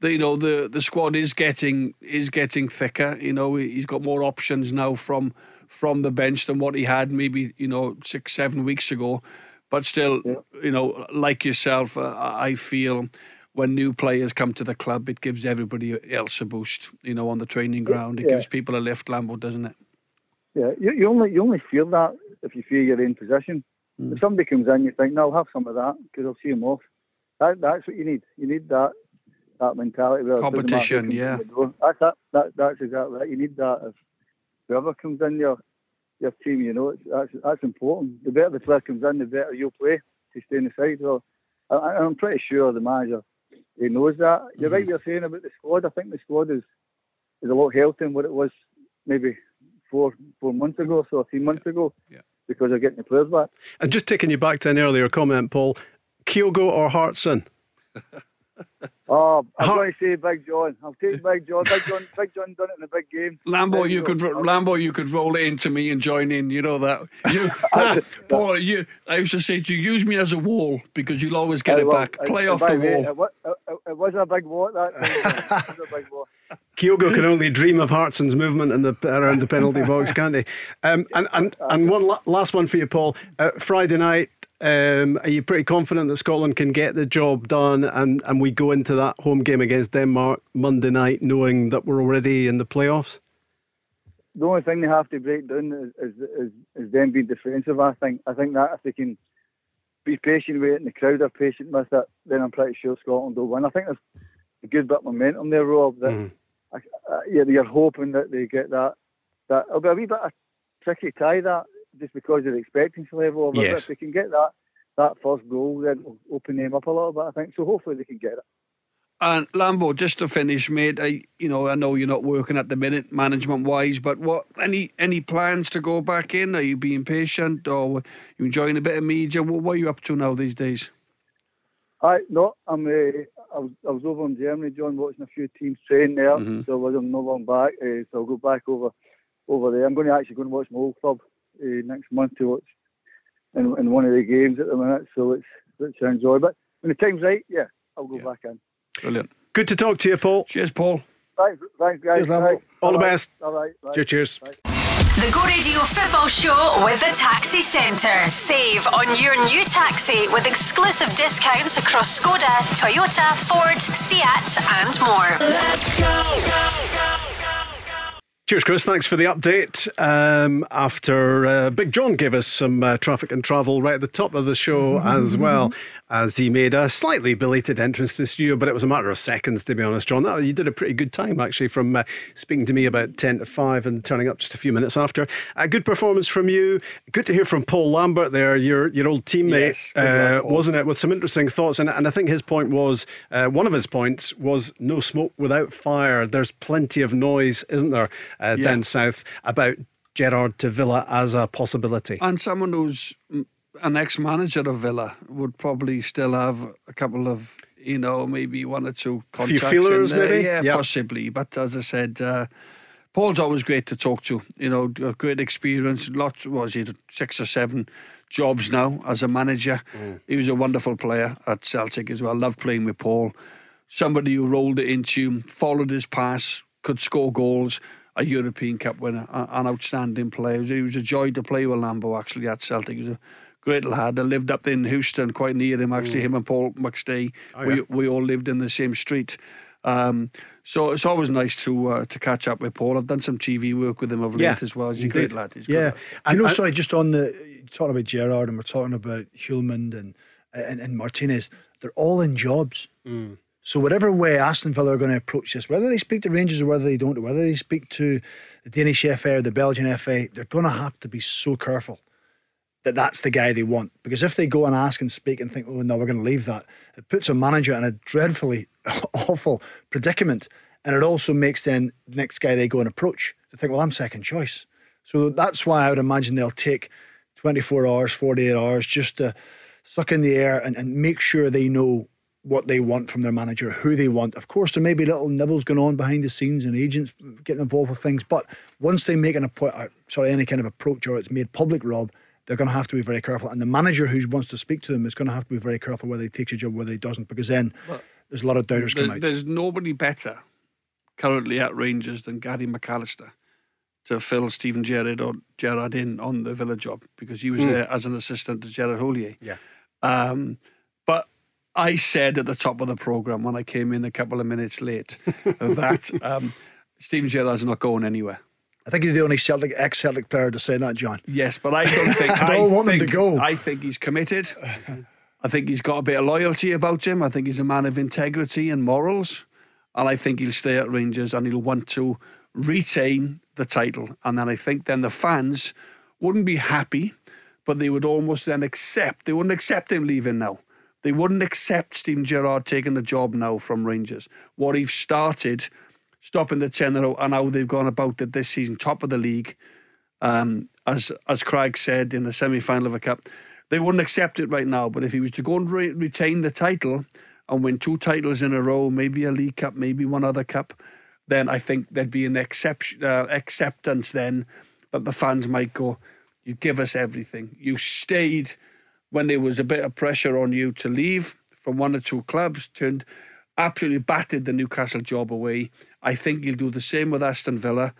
the, you know, the the squad is getting is getting thicker. You know, he's got more options now from from the bench than what he had maybe you know six seven weeks ago. But still, yeah. you know, like yourself, uh, I feel when new players come to the club, it gives everybody else a boost. You know, on the training ground, it yeah. gives people a lift. Lambo, doesn't it? Yeah, you, you only you only feel that if you feel you're in possession. Mm. If somebody comes in, you think, "No, I'll have some of that because I'll see him off." That, that's what you need. You need that that mentality. Competition, yeah. That's that, that. That's exactly that. You need that. If whoever comes in your your team, you know, it's, that's that's important. The better the player comes in, the better you'll play to stay in the side. So I, I'm pretty sure the manager he knows that. You're mm-hmm. right. You're saying about the squad. I think the squad is is a lot healthier than what it was maybe four four months ago, so three months yeah. ago. Yeah. Because they're getting the players back. And just taking you back to an earlier comment, Paul, Kyogo or Hartson? [laughs] Oh, I'm going to say Big John. I'll take Big John. Big John, Big John done it in a big game. Lambo, big you John. could Lambo, you could roll it into me and join in. You know that. You, [laughs] [laughs] Paul, you. I used to say to you, use me as a wall because you'll always get I it back. Play off the wall. It, it, it, was a big wall. That it was a big wall. [laughs] Kyogo can only dream of Hartson's movement in the around the penalty box, can't he? Um, and and and one la- last one for you, Paul. Uh, Friday night, um, are you pretty confident that Scotland can get the job done and, and we go into that home game against Denmark Monday night knowing that we're already in the playoffs? The only thing they have to break down is, is, is, is them being defensive. I think I think that if they can be patient with it and the crowd are patient with it, then I'm pretty sure Scotland will win. I think there's a good bit of momentum there, Rob. That mm. I, uh, yeah, you're hoping that they get that. That it'll be a wee bit of tricky tie that just because of the expectancy level of it. Yes. If they can get that that first goal, then will open them up a little bit. I think so. Hopefully they can get it. And Lambo, just to finish, mate. I, you know, I know you're not working at the minute, management wise, but what any any plans to go back in? Are you being patient, or you enjoying a bit of media? What, what are you up to now these days? I no, I'm. Uh, I was I was over in Germany, John, watching a few teams train there. Mm-hmm. So I was not long back. Uh, so I'll go back over over there. I'm going to actually go and watch my old club uh, next month to watch in, in one of the games at the minute. So it's it's enjoy. But when the time's right, yeah, I'll go yeah. back in. Brilliant. Good to talk to you, Paul. Cheers, Paul. Thanks, thanks guys. Cheers, All, All the best. All right. Cheers. cheers. The Go Radio Football Show with the Taxi Centre. Save on your new taxi with exclusive discounts across Skoda, Toyota, Ford, Seat, and more. Let's go, go, go. Cheers, Chris. Thanks for the update. Um, after uh, Big John gave us some uh, traffic and travel right at the top of the show as well as he made a slightly belated entrance to the studio, but it was a matter of seconds, to be honest, John. You did a pretty good time, actually, from uh, speaking to me about 10 to 5 and turning up just a few minutes after. A good performance from you. Good to hear from Paul Lambert there, your, your old teammate, yes, uh, wasn't it? With some interesting thoughts. And, and I think his point was uh, one of his points was no smoke without fire. There's plenty of noise, isn't there, uh, yeah. down south about Gerrard to Villa as a possibility. And someone who's an ex-manager of Villa would probably still have a couple of, you know, maybe one or two contracts. A few feelers, maybe. Yeah, yep. possibly. But as I said, uh, Paul's always great to talk to. You know, great experience. Lots was he six or seven jobs now as a manager. Mm. He was a wonderful player at Celtic as well. Loved playing with Paul. Somebody who rolled it into, followed his pass, could score goals. A European Cup winner, an outstanding player. It was a joy to play with Lambo actually at Celtic. He was a great lad. I lived up in Houston, quite near him actually. Mm. Him and Paul McStay. Oh, yeah. We we all lived in the same street. Um, so it's always nice to uh, to catch up with Paul. I've done some TV work with him of yeah, late as well. He's a great lad. He's yeah, and you know, sorry, just on the talking about Gerrard and we're talking about Hjulmand and, and and Martinez. They're all in jobs. Mm. So whatever way Aston Villa are going to approach this, whether they speak to Rangers or whether they don't, or whether they speak to the Danish FA or the Belgian FA, they're going to have to be so careful that that's the guy they want. Because if they go and ask and speak and think, oh no, we're going to leave that, it puts a manager in a dreadfully [laughs] awful predicament. And it also makes then the next guy they go and approach to think, well, I'm second choice. So that's why I would imagine they'll take 24 hours, 48 hours just to suck in the air and, and make sure they know what they want from their manager, who they want. Of course, there may be little nibbles going on behind the scenes and agents getting involved with things, but once they make an appoint, uh, sorry, any kind of approach or it's made public, Rob, they're going to have to be very careful. And the manager who wants to speak to them is going to have to be very careful whether he takes a job, whether he doesn't, because then but there's a lot of doubters there, come out. There's nobody better currently at Rangers than Gary McAllister to fill Steven Gerrard or Gerrard in on the Villa job because he was mm. there as an assistant to Gerard Houllier. Yeah. Um, but I said at the top of the program when I came in a couple of minutes late [laughs] that um, Steven Gerrard's not going anywhere. I think you're the only Celtic ex Celtic player to say that, John. Yes, but I don't think [laughs] I don't I want think, them to go. I think he's committed. I think he's got a bit of loyalty about him. I think he's a man of integrity and morals, and I think he'll stay at Rangers and he'll want to retain the title. And then I think then the fans wouldn't be happy, but they would almost then accept. They wouldn't accept him leaving now. They wouldn't accept Steven Gerrard taking the job now from Rangers. What he's started stopping the 10 0 and how they've gone about it this season, top of the league. Um, as as Craig said in the semi final of a cup, they wouldn't accept it right now. But if he was to go and re- retain the title and win two titles in a row, maybe a league cup, maybe one other cup, then I think there'd be an exception, uh, acceptance then that the fans might go, You give us everything. You stayed when there was a bit of pressure on you to leave from one or two clubs, turned absolutely batted the Newcastle job away. I think he'll do the same with Aston Villa.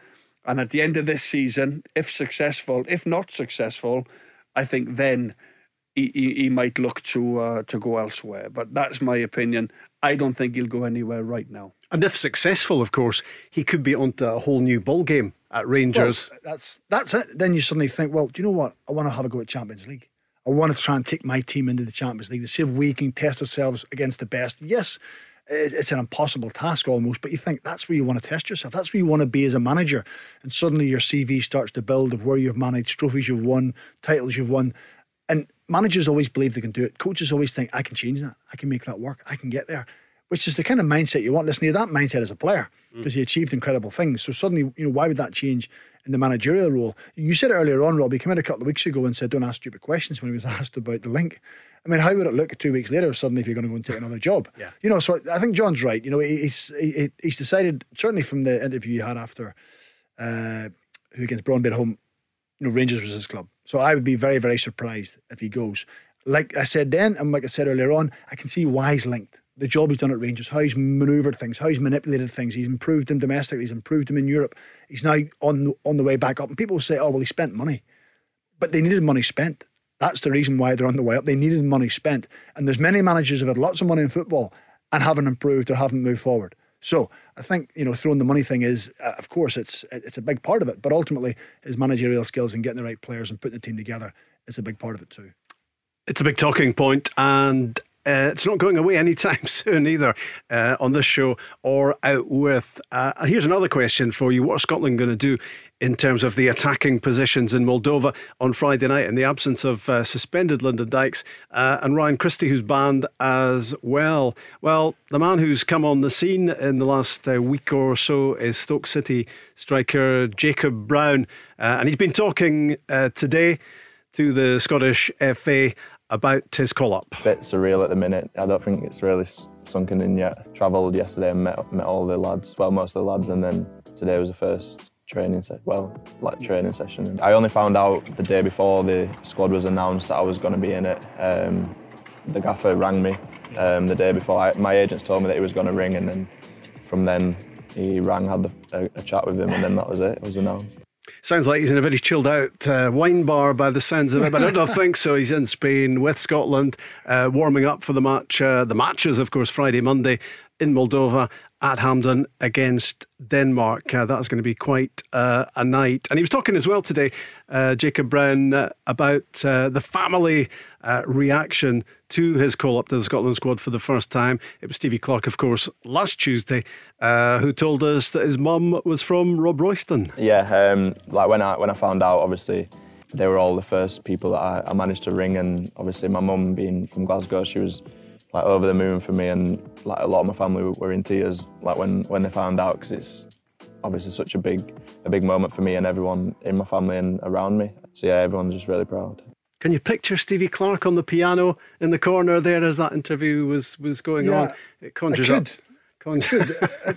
And at the end of this season, if successful, if not successful, I think then he, he, he might look to uh, to go elsewhere. But that's my opinion. I don't think he'll go anywhere right now. And if successful, of course, he could be onto a whole new ball game at Rangers. Well, that's that's it. Then you suddenly think, well, do you know what? I want to have a go at Champions League. I want to try and take my team into the Champions League to see if we can test ourselves against the best. Yes, it's an impossible task almost, but you think that's where you want to test yourself. That's where you want to be as a manager. And suddenly your CV starts to build of where you've managed, trophies you've won, titles you've won. And managers always believe they can do it. Coaches always think, I can change that. I can make that work. I can get there, which is the kind of mindset you want. Listen, you that mindset as a player because mm. he achieved incredible things. So suddenly, you know, why would that change in the managerial role? You said it earlier on, Rob. He came in a couple of weeks ago and said, don't ask stupid questions when he was [laughs] asked about the link. I mean, how would it look two weeks later suddenly if you're going to go and take another job? Yeah. You know, so I think John's right. You know, he's he, he's decided certainly from the interview you had after uh, who against Brøndby home, you know, Rangers was his club. So I would be very very surprised if he goes. Like I said then, and like I said earlier on, I can see why he's linked. The job he's done at Rangers, how he's manoeuvred things, how he's manipulated things. He's improved them domestically. He's improved them in Europe. He's now on on the way back up. And people say, "Oh well, he spent money," but they needed money spent. That's the reason why they're on the way up. They needed money spent. And there's many managers who've had lots of money in football and haven't improved or haven't moved forward. So I think you know throwing the money thing is, uh, of course, it's it's a big part of it. But ultimately, his managerial skills and getting the right players and putting the team together is a big part of it too. It's a big talking point, and uh, it's not going away anytime [laughs] soon either uh, on this show or out with. Uh, here's another question for you: What are Scotland going to do in terms of the attacking positions in Moldova on Friday night in the absence of uh, suspended Lyndon Dykes uh, and Ryan Christie, who's banned as well. Well, the man who's come on the scene in the last uh, week or so is Stoke City striker Jacob Brown, uh, and he's been talking uh, today to the Scottish FA about his call up. Bit surreal at the minute. I don't think it's really sunken in yet. Travelled yesterday and met, met all the lads, well, most of the lads, and then today was the first training se- well like training session. I only found out the day before the squad was announced that i was going to be in it. Um, the gaffer rang me um, the day before. I, my agents told me that he was going to ring and then from then he rang had a, a, chat with him and then that was it. It was announced. Sounds like he's in a very chilled out uh, wine bar by the sounds of it, but I don't think so. He's in Spain with Scotland, uh, warming up for the match. Uh, the matches, of course, Friday, Monday in Moldova, at Hampden against Denmark. Uh, that's going to be quite uh, a night. And he was talking as well today, uh, Jacob Brown, uh, about uh, the family uh, reaction to his call up to the Scotland squad for the first time. It was Stevie Clarke, of course, last Tuesday, who told us that his mum was from Robroyston. Yeah, um, like when I when I found out, obviously. They were all the first people that I, I managed to ring, and obviously my mum being from Glasgow, she was like over the moon for me, and like a lot of my family were in tears like when when they found out because it's obviously such a big a big moment for me and everyone in my family and around me. So yeah, everyone's just really proud. Can you picture Stevie Clarke on the piano in the corner there as that interview was was going Yeah, on? It conjures I up. Conjures.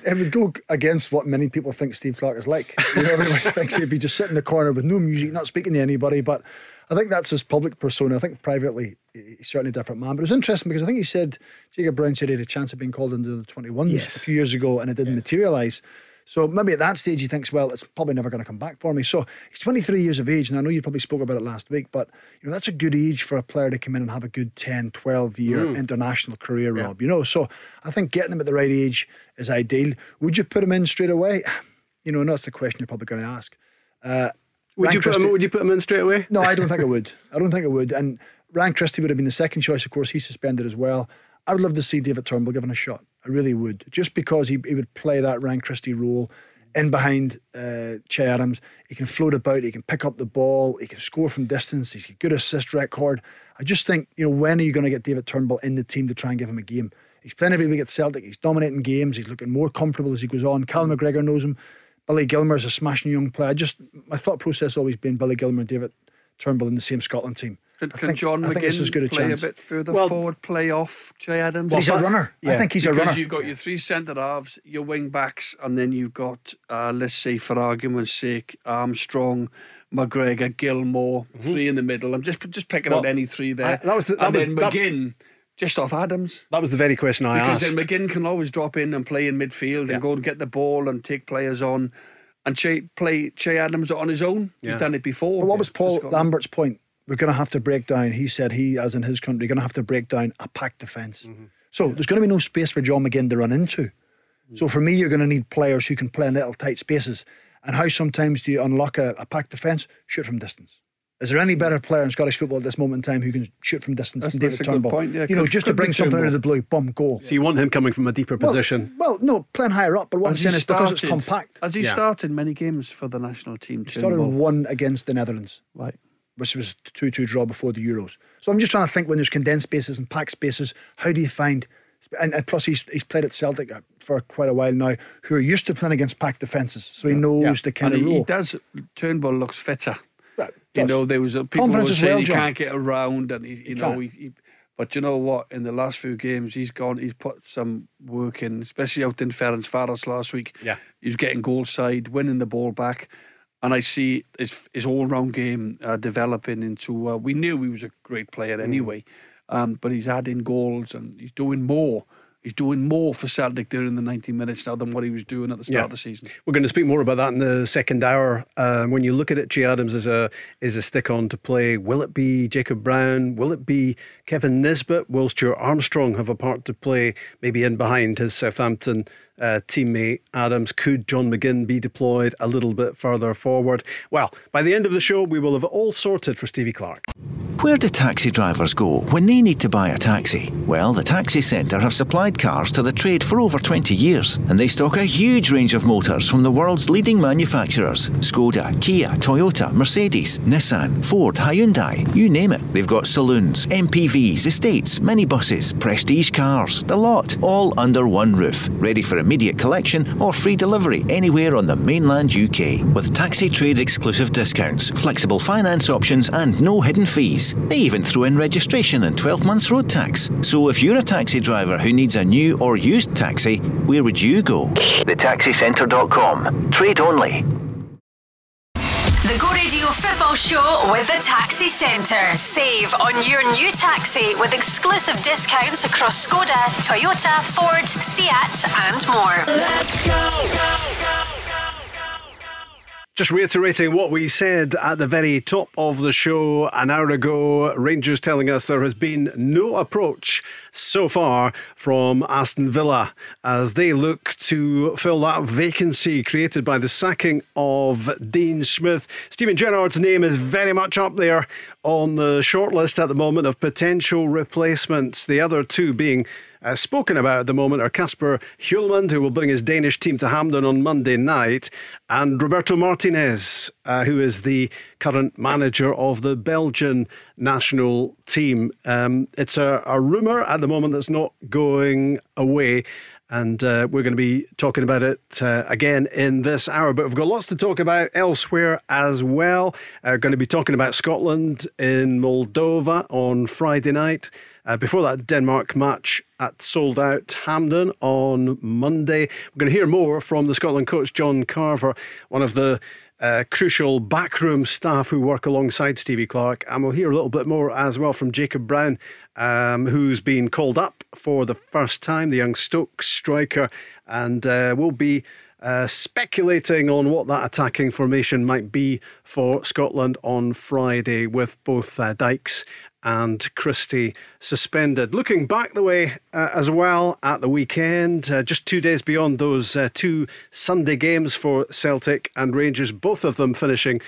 it, would go against what many people think Steve Clarke is like. You know, everyone [laughs] thinks he'd be just sitting in the corner with no music, not speaking to anybody. But I think that's his public persona. I think privately, he's certainly a different man. But it was interesting because I think he said, Jacob Brown said he had a chance of being called into the 21s Yes. a few years ago and it didn't materialise. So maybe at that stage he thinks, well, it's probably never going to come back for me. So he's 23 years of age, and I know you probably spoke about it last week, but you know that's a good age for a player to come in and have a good 10, 12 year Mm. international career, Rob. You know, so I think getting him at the right age is ideal. Would you put him in straight away? [sighs] You know, that's the question you're probably going to ask. Uh, would Ryan you put him? Would you put him in straight away? no, I don't think I [laughs] would. I don't think I would. And Ryan Christie would have been the second choice. Of course, he's suspended as well. I would love to see David Turnbull given a shot. I really would. Just because he, he would play that Ryan Christie role in behind uh, Che Adams. He can float about, he can pick up the ball, he can score from distance, he's got a good assist record. I just think, you know, when are you going to get David Turnbull in the team to try and give him a game? He's playing every week at Celtic, he's dominating games, he's looking more comfortable as he goes on. Cal McGregor knows him. Billy Gilmour's a smashing young player. I just my thought process has always been Billy Gilmour and David Turnbull in the same Scotland team. Can, can think- John I think McGinn good a play chance. a bit further Well- forward, play off Che Adams? He's a runner. I think he's a runner. because you've got your three centre halves, your wing backs, and then you've got, uh, let's say, for argument's sake, Armstrong, McGregor, Gilmour, three in the middle. I'm just just picking out Mm-hmm. Any three there. I- that was the- that and was- then that- McGinn, just off Adams. That was the very question I Because asked. then McGinn can always drop in and play in midfield Yeah. and go and get the ball and take players on. And che, play Che Adams on his own. Yeah. He's done it before. But what was Paul Lambert's point? We're going to have to break down. He said he, as in his country, going to have to break down a packed defence. Mm-hmm. So there's going to be no space for John McGinn to run into. Mm. So for me, you're going to need players who can play in little tight spaces. And how sometimes do you unlock a, a packed defence? Shoot from distance. Is there any better player in Scottish football at this moment in time who can shoot from distance That's- than David that's a good Turnbull? point, yeah. You know, Could- just to could be bring something out of the blue, bum, goal. so you want him coming from a deeper Well- position? Well, no, playing higher up. But what I'm Has he saying is because it's compact. Has he Yeah. started many games for the national team? He started Turnbull? one against the Netherlands. Right. Which was 2 2 draw before the Euros. So I'm just trying to think when there's condensed spaces and packed spaces, how do you find. And, and plus, he's, he's played at Celtic uh, for quite a while now, who are used to playing against packed defences. So he knows the kind and of he, role. he does. Turnbull looks fitter. Yeah, You does. know, there was a, people were Confidence as saying well, he John. can't get around, and he, you know, he, he, but you know what? In the last few games, he's gone. He's put some work in, especially out in Ferencvaros last week. Yeah. he was getting goal side, winning the ball back, and I see his his all round game uh, developing into. Uh, we knew he was a great player Mm. anyway, um, but he's adding goals and he's doing more. He's doing more for Celtic during the 90 minutes now than what he was doing at the start Yeah. of the season. We're going to speak more about that in the second hour. Um, when you look at it, Che Adams is a is a stick on to play. Will it be Jacob Brown? Will it be Kevin Nisbet? Will Stuart Armstrong have a part to play? Maybe in behind his Southampton uh, teammate Adams. Could John McGinn be deployed a little bit further forward? Well, by the end of the show, we will have all sorted for Stevie Clarke. Where do taxi drivers go when they need to buy a taxi? Well, the Taxi Centre have supplied cars to the trade for over 20 years, and they stock a huge range of motors from the world's leading manufacturers Skoda, Kia, Toyota, Mercedes, Nissan, Ford, Hyundai, you name it. They've got saloons, MPVs, estates, minibuses, prestige cars, the lot, all under one roof, ready for immediate collection or free delivery anywhere on the mainland UK. With taxi trade exclusive discounts, flexible finance options, and no hidden fees. They even throw in registration and 12 months road tax. So if you're a taxi driver who needs a new or used taxi, where would you go? TheTaxiCentre.com. Trade only. The Go Radio Football Show with the Taxi Centre. Save on your new taxi with exclusive discounts across Skoda, Toyota, Ford, Seat, and more. Just reiterating what we said at the very top of the show an hour ago, Rangers telling us there has been no approach so far from Aston Villa as they look to fill that vacancy created by the sacking of Dean Smith. Steven Gerrard's name is very much up there on the shortlist at the moment of potential replacements, the other two being uh, spoken about at the moment are Kasper Hjulmand, who will bring his Danish team to Hampden on Monday night, and Roberto Martinez, uh, who is the current manager of the Belgian national team. Um, it's a, a rumour at the moment that's not going away. And uh, we're going to be talking about it uh, again in this hour. But we've got lots to talk about elsewhere as well. Uh, going to be talking about Scotland in Moldova on Friday night. Uh, before that, Denmark match at sold out Hampden on Monday. We're going to hear more from the Scotland coach, John Carver, one of the uh, crucial backroom staff who work alongside Stevie Clarke. And we'll hear a little bit more as well from Jacob Brown, um, who's been called up for the first time, the young Stoke striker. And uh, we'll be uh, speculating on what that attacking formation might be for Scotland on Friday with both uh, Dykes and Christie suspended. Looking back the way uh, as well at the weekend, uh, just two days beyond those uh, two Sunday games for Celtic and Rangers, both of them finishing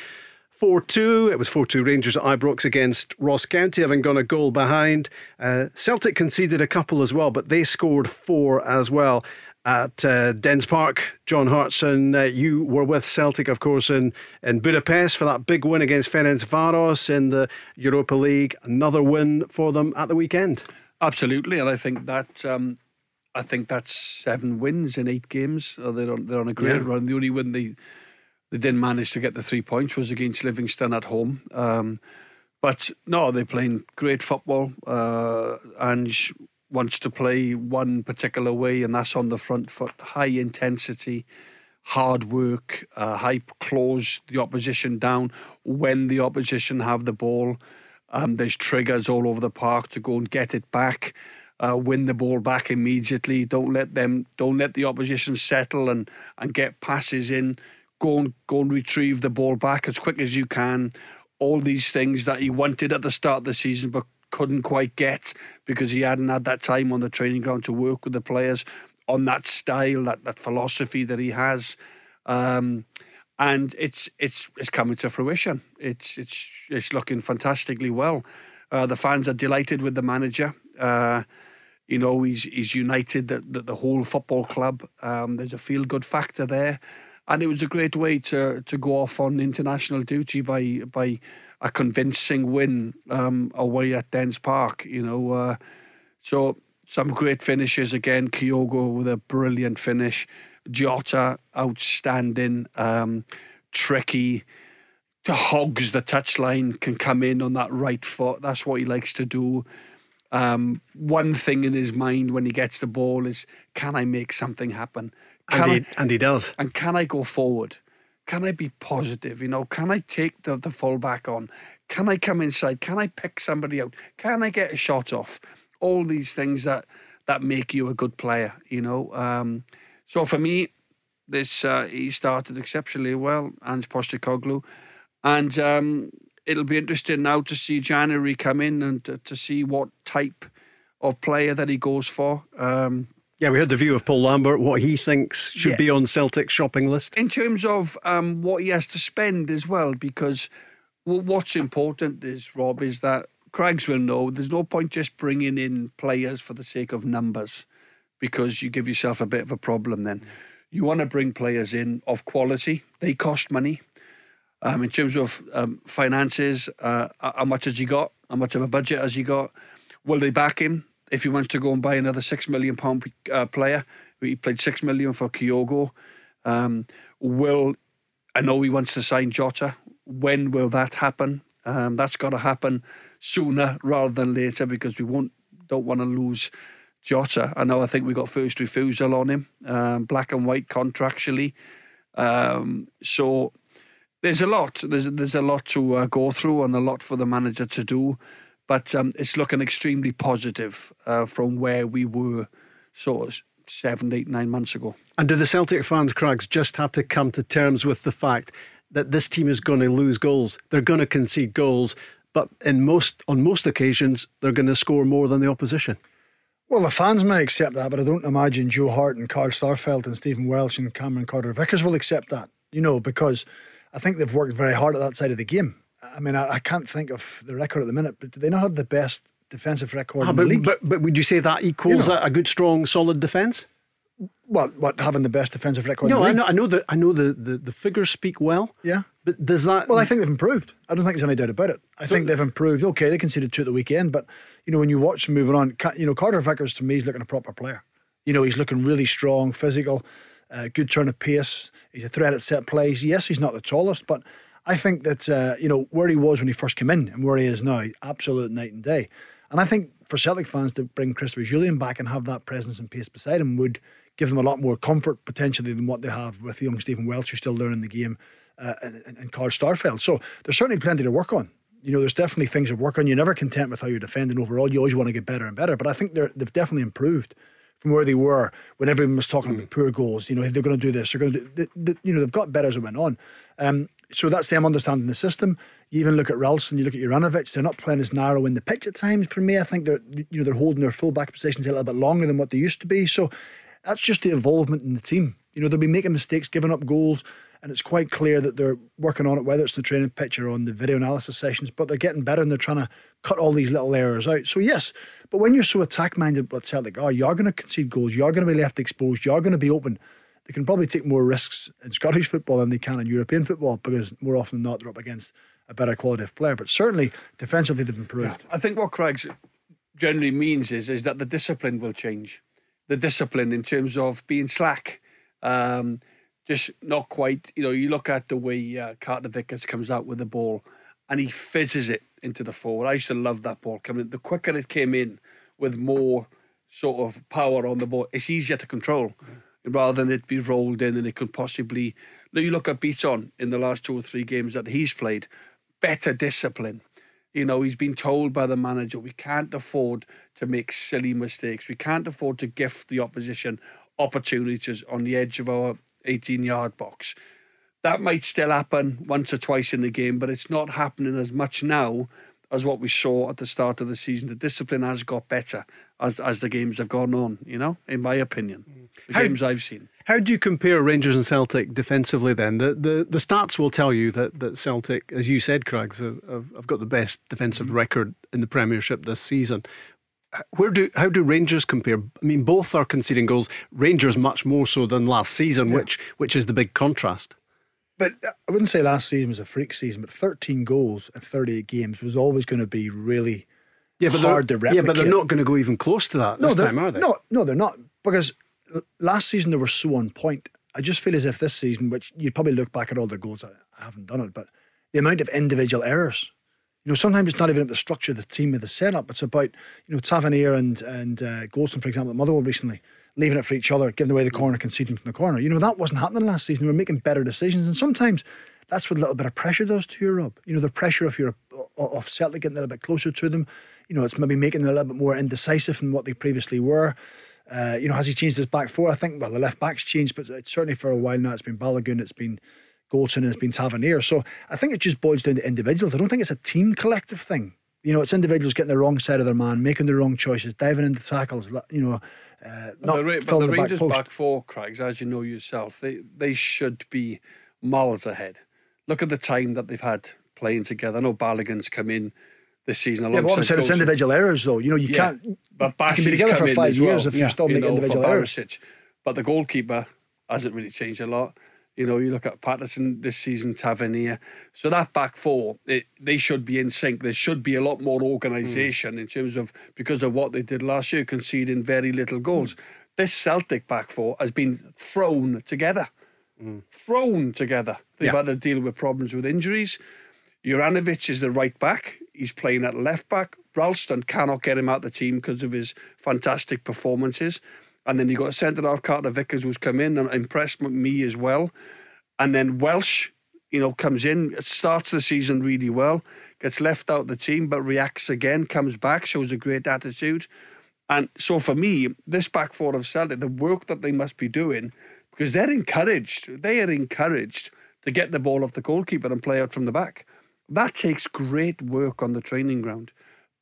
4 2. It was 4 2 Rangers at Ibrox against Ross County, having gone a goal behind. Uh, Celtic conceded a couple as well, but they scored four as well at uh, Dens Park. John Hartson, uh, you were with Celtic, of course, in, in Budapest for that big win against Ferencvaros in the Europa League. Another win for them at the weekend. Absolutely, and I think that um, I think that's seven wins in eight games. Uh, they're on they're on a great yeah. run. The only win they they didn't manage to get the three points was against Livingston at home. Um, but no, they're playing great football. Uh, and wants to play one particular way, and that's on the front foot. High intensity, hard work, uh, high close the opposition down when the opposition have the ball. Um, there's triggers all over the park to go and get it back. Uh, win the ball back immediately. Don't let them. Don't let the opposition settle and and get passes in. Go and go and retrieve the ball back as quick as you can. All these things that he wanted at the start of the season, but couldn't quite get because he hadn't had that time on the training ground to work with the players on that style, that, that philosophy that he has. Um, and it's it's it's coming to fruition. It's it's it's looking fantastically well. Uh, the fans are delighted with the manager. Uh, you know, he's he's united the, the, the whole football club. Um, there's a feel good factor there, and it was a great way to to go off on international duty by by a convincing win um, away at Dens Park. You know, uh, so some great finishes again. Kyogo with a brilliant finish. Jota outstanding, um, tricky. The hogs the touchline can come in on that right foot. That's what he likes to do. Um, one thing in his mind when he gets the ball is, can I make something happen? Can and, he, I, and he does. And can I go forward? Can I be positive? You know, can I take the, the fullback on? Can I come inside? Can I pick somebody out? Can I get a shot off? All these things that that make you a good player, you know. Um, so for me, this uh, he started exceptionally well, Ange Postecoglou, and um, it'll be interesting now to see January come in and to, to see what type of player that he goes for. Um, yeah, we heard the view of Paul Lambert, what he thinks should yeah. be on Celtic's shopping list. In terms of um, what he has to spend as well, because what's important is, Rob, is that Craigs will know there's no point just bringing in players for the sake of numbers because you give yourself a bit of a problem then. You want to bring players in of quality, they cost money. Um, in terms of um, finances, uh, how much has he got? How much of a budget has he got? Will they back him? If he wants to go and buy another six million pound uh, player, he played six million for Kyogo. Um, will I know he wants to sign Jota? When will that happen? Um, that's got to happen sooner rather than later because we won't don't want to lose Jota. I know I think we got first refusal on him, um, black and white contractually. Um, so there's a lot. There's there's a lot to uh, go through and a lot for the manager to do but um, it's looking extremely positive uh, from where we were sort of seven, eight, nine months ago. And do the Celtic fans, Craigs, just have to come to terms with the fact that this team is going to lose goals? They're going to concede goals, but in most on most occasions they're going to score more than the opposition. Well, the fans may accept that, but I don't imagine Joe Hart and Carl Starfelt and Stephen Welsh and Cameron Carter Vickers will accept that. You know, because I think they've worked very hard at that side of the game. I mean, I, I, can't think of the record at the minute, but do they not have the best defensive record ah, in but, the league? But, but would you say that equals you know, a good, strong, solid defence? Well, what having the best defensive record? No, I know, I know that I know the, the, the figures speak well. Yeah, but does that? Well, I think they've improved. I don't think there's any doubt about it. I so, think they've improved. Okay, they conceded two at the weekend, but you know when you watch them moving on, you know Carter Vickers to me is looking a proper player. You know, he's looking really strong, physical, uh, good turn of pace. He's a threat at set plays. Yes, he's not the tallest, but I think that, uh, you know, where he was when he first came in and where he is now, absolute night and day. And I think for Celtic fans to bring Christopher Jullien back and have that presence and pace beside him would give them a lot more comfort potentially than what they have with young Stephen Welsh, who's still learning the game, uh, and, and Carl Starfelt. So there's certainly plenty to work on. You know, there's definitely things to work on. You're never content with how you're defending overall. You always want to get better and better. But I think they've definitely improved from where they were when everyone was talking mm. about poor goals. You know, they're going to do this. They're going to do. They, they, you know, they've got better as it went on. Um, so that's them understanding the system. You even look at Ralston, you look at Juranovic, they're not playing as narrow in the pitch at times for me. I think they're you know they're holding their full back positions a little bit longer than what they used to be. So that's just the involvement in the team. You know, they'll be making mistakes, giving up goals, and it's quite clear that they're working on it, whether it's the training pitch or on the video analysis sessions, but they're getting better and they're trying to cut all these little errors out. So, yes, but when you're so attack minded, what Celtic oh, are, you are going to concede goals, you are going to be left exposed, you are going to be open. They can probably take more risks in Scottish football than they can in European football because more often than not, they're up against a better quality of player. But certainly, defensively, they've improved. Yeah, I think what Craig's generally means is, is that the discipline will change the discipline in terms of being slack. Um, just not quite, you know, you look at the way uh, Carter Vickers comes out with the ball and he fizzes it into the forward. I used to love that ball coming. The quicker it came in with more sort of power on the ball, it's easier to control rather than it be rolled in and it could possibly. You look at Bitton in the last two or three games that he's played, better discipline. You know, he's been told by the manager, we can't afford to make silly mistakes. We can't afford to gift the opposition opportunities on the edge of our 18 yard box. That might still happen once or twice in the game, but it's not happening as much now as what we saw at the start of the season. The discipline has got better as as the games have gone on. You know, in my opinion, the how, games I've seen. How do you compare Rangers and Celtic defensively? Then the the, the stats will tell you that, that Celtic, as you said, Craig, have, have got the best defensive mm-hmm. record in the Premiership this season. Where do how do Rangers compare? I mean, both are conceding goals. Rangers much more so than last season, yeah. which which is the big contrast. But I wouldn't say last season was a freak season, but 13 goals in 38 games was always going to be really yeah, but hard to replicate. Yeah, but they're not going to go even close to that no, this time, are they? No, no, they're not. Because last season they were so on point. I just feel as if this season, which you'd probably look back at all their goals, I, I haven't done it, but the amount of individual errors. You know, sometimes it's not even the structure of the team or the setup. It's about, you know, Tavernier and and uh, Goldson, for example, at Motherwell recently leaving it for each other, giving away the corner, conceding from the corner. You know, that wasn't happening last season. They were making better decisions. And sometimes that's what a little bit of pressure does to you, Rob. You know, the pressure of your of Celtic getting a little bit closer to them. You know, it's maybe making them a little bit more indecisive than what they previously were. Uh, you know, has he changed his back four? I think, well, the left back's changed, but it's certainly for a while now. It's been Balogun, it's been Goldson, it's been Tavernier. So I think it just boils down to individuals. I don't think it's a team collective thing. You know, it's individuals getting the wrong side of their man, making the wrong choices, diving into tackles. You know, uh, not the, but the, the Rangers back, back four, Craigs, as you know yourself, they they should be miles ahead. Look at the time that they've had playing together. I know Balogun's come in this season. Yeah, but I'm saying, it's individual errors, though. You know, you yeah, can't. But you can be together for five years well, if yeah, you still you make know, individual errors. But the goalkeeper hasn't really changed a lot. You know, you look at Patterson this season, Tavernier. So that back four, it, they should be in sync. There should be a lot more organisation mm. in terms of because of what they did last year, conceding very little goals. Mm. This Celtic back four has been thrown together. Mm. Thrown together. They've yeah. had to deal with problems with injuries. Juranovic is the right back. He's playing at left back. Ralston cannot get him out of the team because of his fantastic performances. And then you got centre half Carter Vickers who's come in and impressed me as well. And then Welsh, you know, comes in, starts the season really well, gets left out the team, but reacts again, comes back, shows a great attitude. And so for me, this back four of Celtic, the work that they must be doing, because they're encouraged, they are encouraged to get the ball off the goalkeeper and play out from the back. That takes great work on the training ground.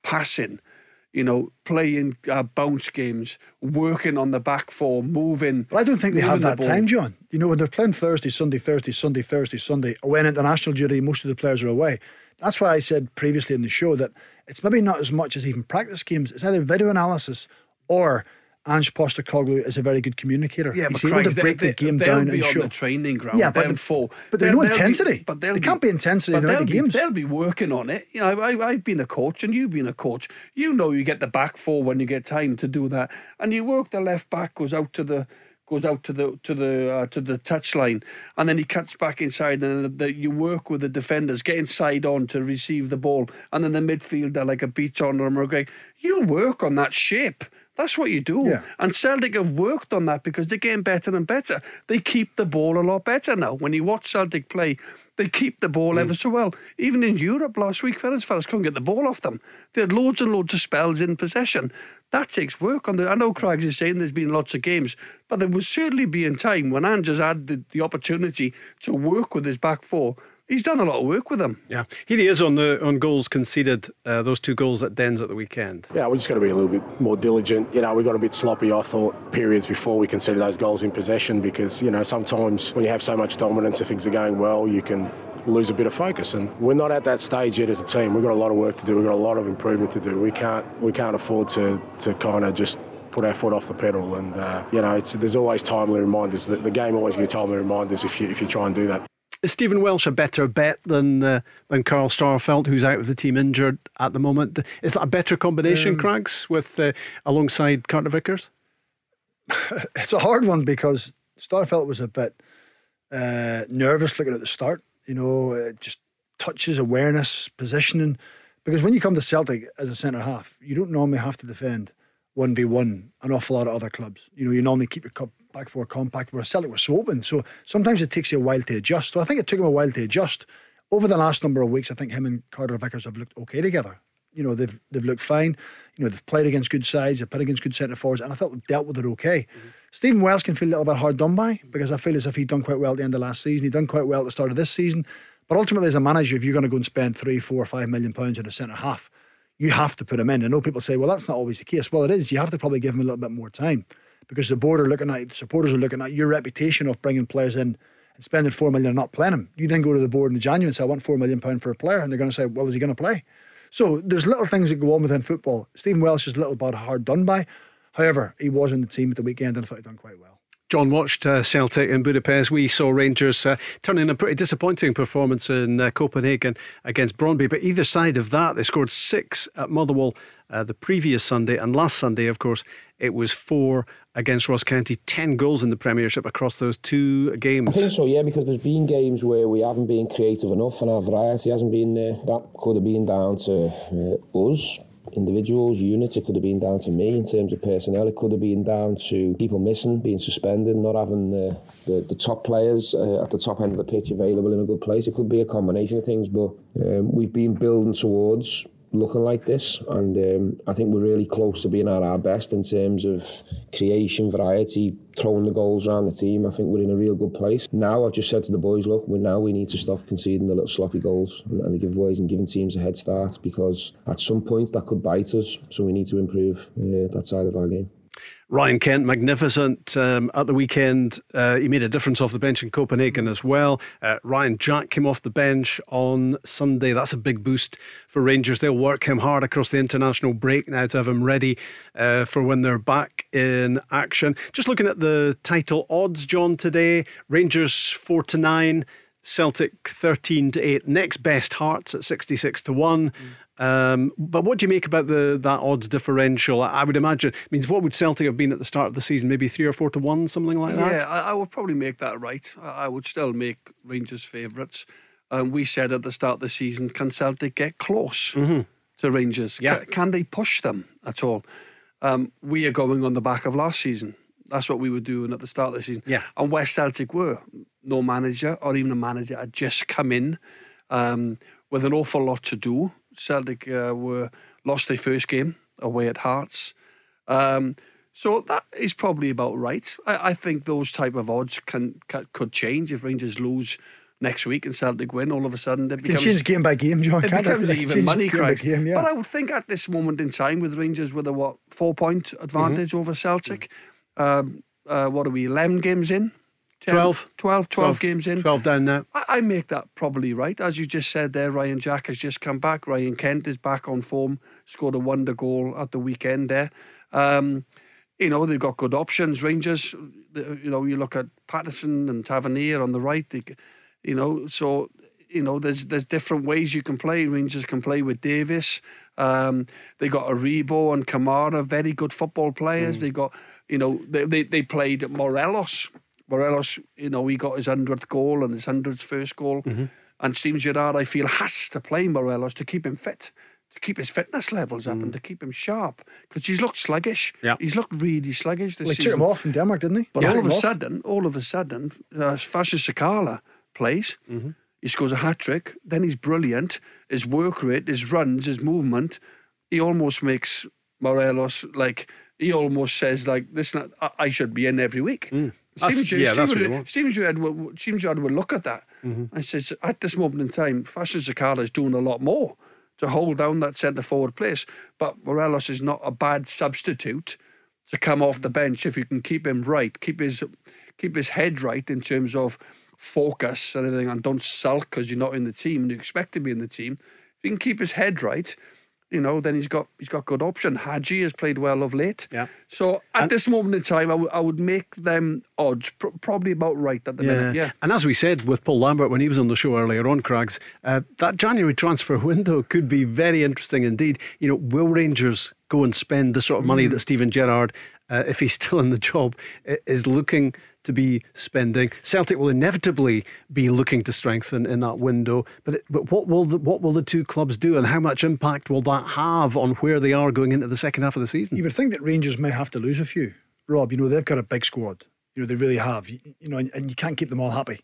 Passing, you know, playing uh, bounce games, working on the back four, moving. Well, I don't think they have that the time, John. You know, when they're playing Thursday, Sunday, Thursday, Sunday, Thursday, Sunday, when international duty, most of the players are away. That's why I said previously in the show that it's maybe not as much as even practice games. It's either video analysis or Ange Postecoglou is a very good communicator. Yeah, He's but able Craig, to break they, the game they'll down be and on show. the training ground. Yeah, but the- but there's no they'll be- intensity. but There be- can't be intensity in the be- games. They'll be working on it. You know, I, I've been a coach, and you've been a coach. You know, you get the back four when you get time to do that, and you work the left back goes out to the goes out to the to the uh, to the touchline, and then he cuts back inside, and then the, you work with the defenders, get inside on to receive the ball, and then the midfielder like a beach on or McGregor. You work on that shape. That's what you do. Yeah. And Celtic have worked on that because they're getting better and better. They keep the ball a lot better now. When you watch Celtic play, they keep the ball ever mm. so well. Even in Europe last week, Ferencvaros couldn't get the ball off them. They had loads and loads of spells in possession. That takes work on the. I know Craigs is saying there's been lots of games, but there will certainly be in time when has had the, the opportunity to work with his back four. He's done a lot of work with them. Yeah, here he is on the on goals conceded. Uh, those two goals at Dens at the weekend. Yeah, we just got to be a little bit more diligent. You know, we got a bit sloppy, I thought, periods before we conceded those goals in possession because, you know, sometimes when you have so much dominance and things are going well, you can lose a bit of focus. And we're not at that stage yet as a team. We've got a lot of work to do. We've got a lot of improvement to do. We can't we can't afford to, to kind of just put our foot off the pedal. And, uh, you know, it's, there's always timely reminders. The, the game always gives timely reminders if you, if you try and do that. Is Stephen Welsh a better bet than uh, than Carl Starfelt, who's out of the team injured at the moment? Is that a better combination, Um, Craigs, with uh, alongside Carter Vickers? [laughs] it's a hard one because Starfelt was a bit uh, nervous looking at the start. You know, uh, just touches, awareness, positioning. Because when you come to Celtic as a centre half, you don't normally have to defend one v one an awful lot of other clubs. You know, you normally keep your cup back four compact. where Celtic were so open, so sometimes it takes you a while to adjust. So I think it took him a while to adjust. Over the last number of weeks, I think him and Carter Vickers have looked okay together. You know, they've they've looked fine. You know, they've played against good sides, they've played against good centre forwards, and I thought they've dealt with it okay. Mm-hmm. Stephen Welsh can feel a little bit hard done by because I feel as if he'd done quite well at the end of last season. He'd done quite well at the start of this season. But ultimately, as a manager, if you're going to go and spend three, four, five million pounds on a centre half, you have to put him in. I know people say, well, that's not always the case. Well, it is. You have to probably give him a little bit more time because the board are looking at supporters are looking at your reputation of bringing players in and spending four million and not playing them. You then go to the board in January and say, I want four million pound for a player, and they're going to say, well, is he going to play? So there's little things that go on within football. Stephen Welsh is a little bit hard done by. However, he was in the team at the weekend and I thought he'd done quite well. John watched uh, Celtic in Budapest. We saw Rangers uh, turn in a pretty disappointing performance in uh, Copenhagen against Brøndby. But either side of that, they scored six at Motherwell uh, the previous Sunday. And last Sunday, of course, it was four against Ross County. Ten goals in the Premiership across those two games. I think so, yeah, because there's been games where we haven't been creative enough and our variety hasn't been there. That could have been down to uh, us, individuals, units. It could have been down to me in terms of personnel. It could have been down to people missing, being suspended, not having the, the, the top players uh, at the top end of the pitch available in a good place. It could be a combination of things, but um, we've been building towards looking like this. And um, I think we're really close to being at our best in terms of creation, variety, throwing the goals around the team. I think we're in a real good place. Now I've just said to the boys, look, we now we need to stop conceding the little sloppy goals and, and the giveaways and giving teams a head start because at some point that could bite us. So we need to improve uh, that side of our game. Ryan Kent, magnificent um, at the weekend. Uh, he made a difference off the bench in Copenhagen as well. Uh, Ryan Jack came off the bench on Sunday. That's a big boost for Rangers. They'll work him hard across the international break now to have him ready uh, for when they're back in action. Just looking at the title odds, John, today Rangers 4 to 9. Celtic 13 to 8. Next best Hearts at 66 to 1. Um, but what do you make about the that odds differential? I, would imagine I means what would Celtic have been at the start of the season? Maybe three or four to one, something like that. Yeah, I, I would probably make that right. I, I would still make Rangers favourites. Um, we said at the start of the season, can Celtic get close to Rangers? Yeah. Ca- Can, they push them at all? Um, we are going on the back of last season. That's what we were doing at the start of the season. Yeah. And where Celtic were, no manager or even a manager had just come in um, with an awful lot to do. Celtic uh, were lost their first game away at Hearts. Um, so that is probably about right. I, I think those type of odds can, can could change if Rangers lose next week and Celtic win. All of a sudden, it can becomes change game by game, John. it can't becomes They even money game by game, yeah. But I would think at this moment in time, with Rangers with a what four point advantage over Celtic, um, uh, what are we? Eleven games in. 10, 12. 12, 12 games in. 12 down now. I, I make that probably right. As you just said there, Ryan Jack has just come back. Ryan Kent is back on form, scored a wonder goal at the weekend there. Um, you know, they've got good options. Rangers, you know, you look at Patterson and Tavernier on the right, they, you know, so you know, there's there's different ways you can play. Rangers can play with Davis. Um, they got Aribo and Kamara, very good football players. Mm. They got, you know, they, they, they played Morelos. Morelos, you know, he got his hundredth goal and his hundredth first goal. Mm-hmm. And Steven Gerrard, I feel, has to play Morelos to keep him fit to keep his fitness levels up mm. and to keep him sharp because he's looked sluggish. Yeah. He's looked really sluggish this well, he season. took him off in Denmark, didn't he? But yeah. all of a sudden, all of a sudden, uh, Fashion Sakala plays. Mm-hmm. He scores a hat trick. Then he's brilliant. His work rate, his runs, his movement. He almost makes Morelos like he almost says like this. I, I should be in every week. Mm. Yeah, that's Steven, what Steven Gerrard would, Steven Gerrard would look at that. Mm-hmm. I says at this moment in time, Fashion Sakala is doing a lot more to hold down that centre forward place. But Morelos is not a bad substitute to come off the bench if you can keep him right, keep his keep his head right in terms of focus and everything, and don't sulk because you're not in the team and you expect to be in the team. If you can keep his head right, you know, then he's got he's got good option. Hagi has played well of late. Yeah. So at and this moment in time, I, w- I would make them odds pr- probably about right at the yeah. minute. Yeah. And as we said with Paul Lambert when he was on the show earlier on, Craigs, uh, that January transfer [laughs] window could be very interesting indeed. You know, will Rangers go and spend the sort of money mm. that Steven Gerrard, uh, if he's still in the job, is looking to be spending. Celtic will inevitably be looking to strengthen in that window. But but what will the, what will the two clubs do, and how much impact will that have on where they are going into the second half of the season? You would think that Rangers may have to lose a few. Rob, you know they've got a big squad. You know they really have. You, you know, and, and you can't keep them all happy.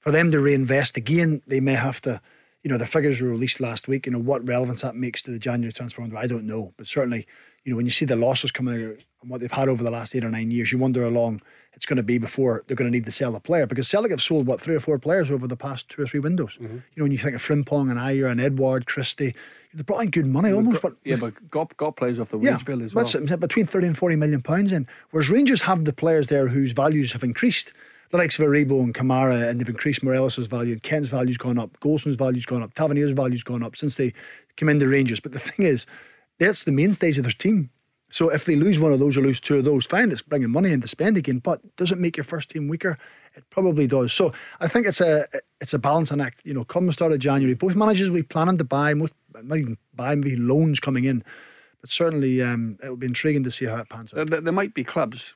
For them to reinvest again, they may have to you know, their figures were released last week. You know, what relevance that makes to the January transfer window, I don't know. But certainly, you know, when you see the losses coming out and what they've had over the last eight or nine years, you wonder how long it's going to be before they're going to need to sell a player because Celtic have sold what three or four players over the past two or three windows. Mm-hmm. You know, when you think of Frimpong and Ajer and Edouard Christie, they brought in good money almost, but yeah, but got got players off the wage yeah, bill as well. That's between thirty and forty million pounds in. Whereas Rangers have the players there whose values have increased. The likes of Aribo and Kamara, and they've increased Morelos' value, and Kent's value's gone up, Goldson's value's gone up, Tavernier's value's gone up since they came into Rangers. But the thing is, that's the mainstays of their team. So if they lose one of those or lose two of those, fine, it's bringing money in to spend again. But does it make your first team weaker? It probably does. So I think it's a it's a balancing act. You know, come the start of January, both managers will be planning to buy, most even buy maybe loans coming in. But certainly um, it'll be intriguing to see how it pans out. There, there might be clubs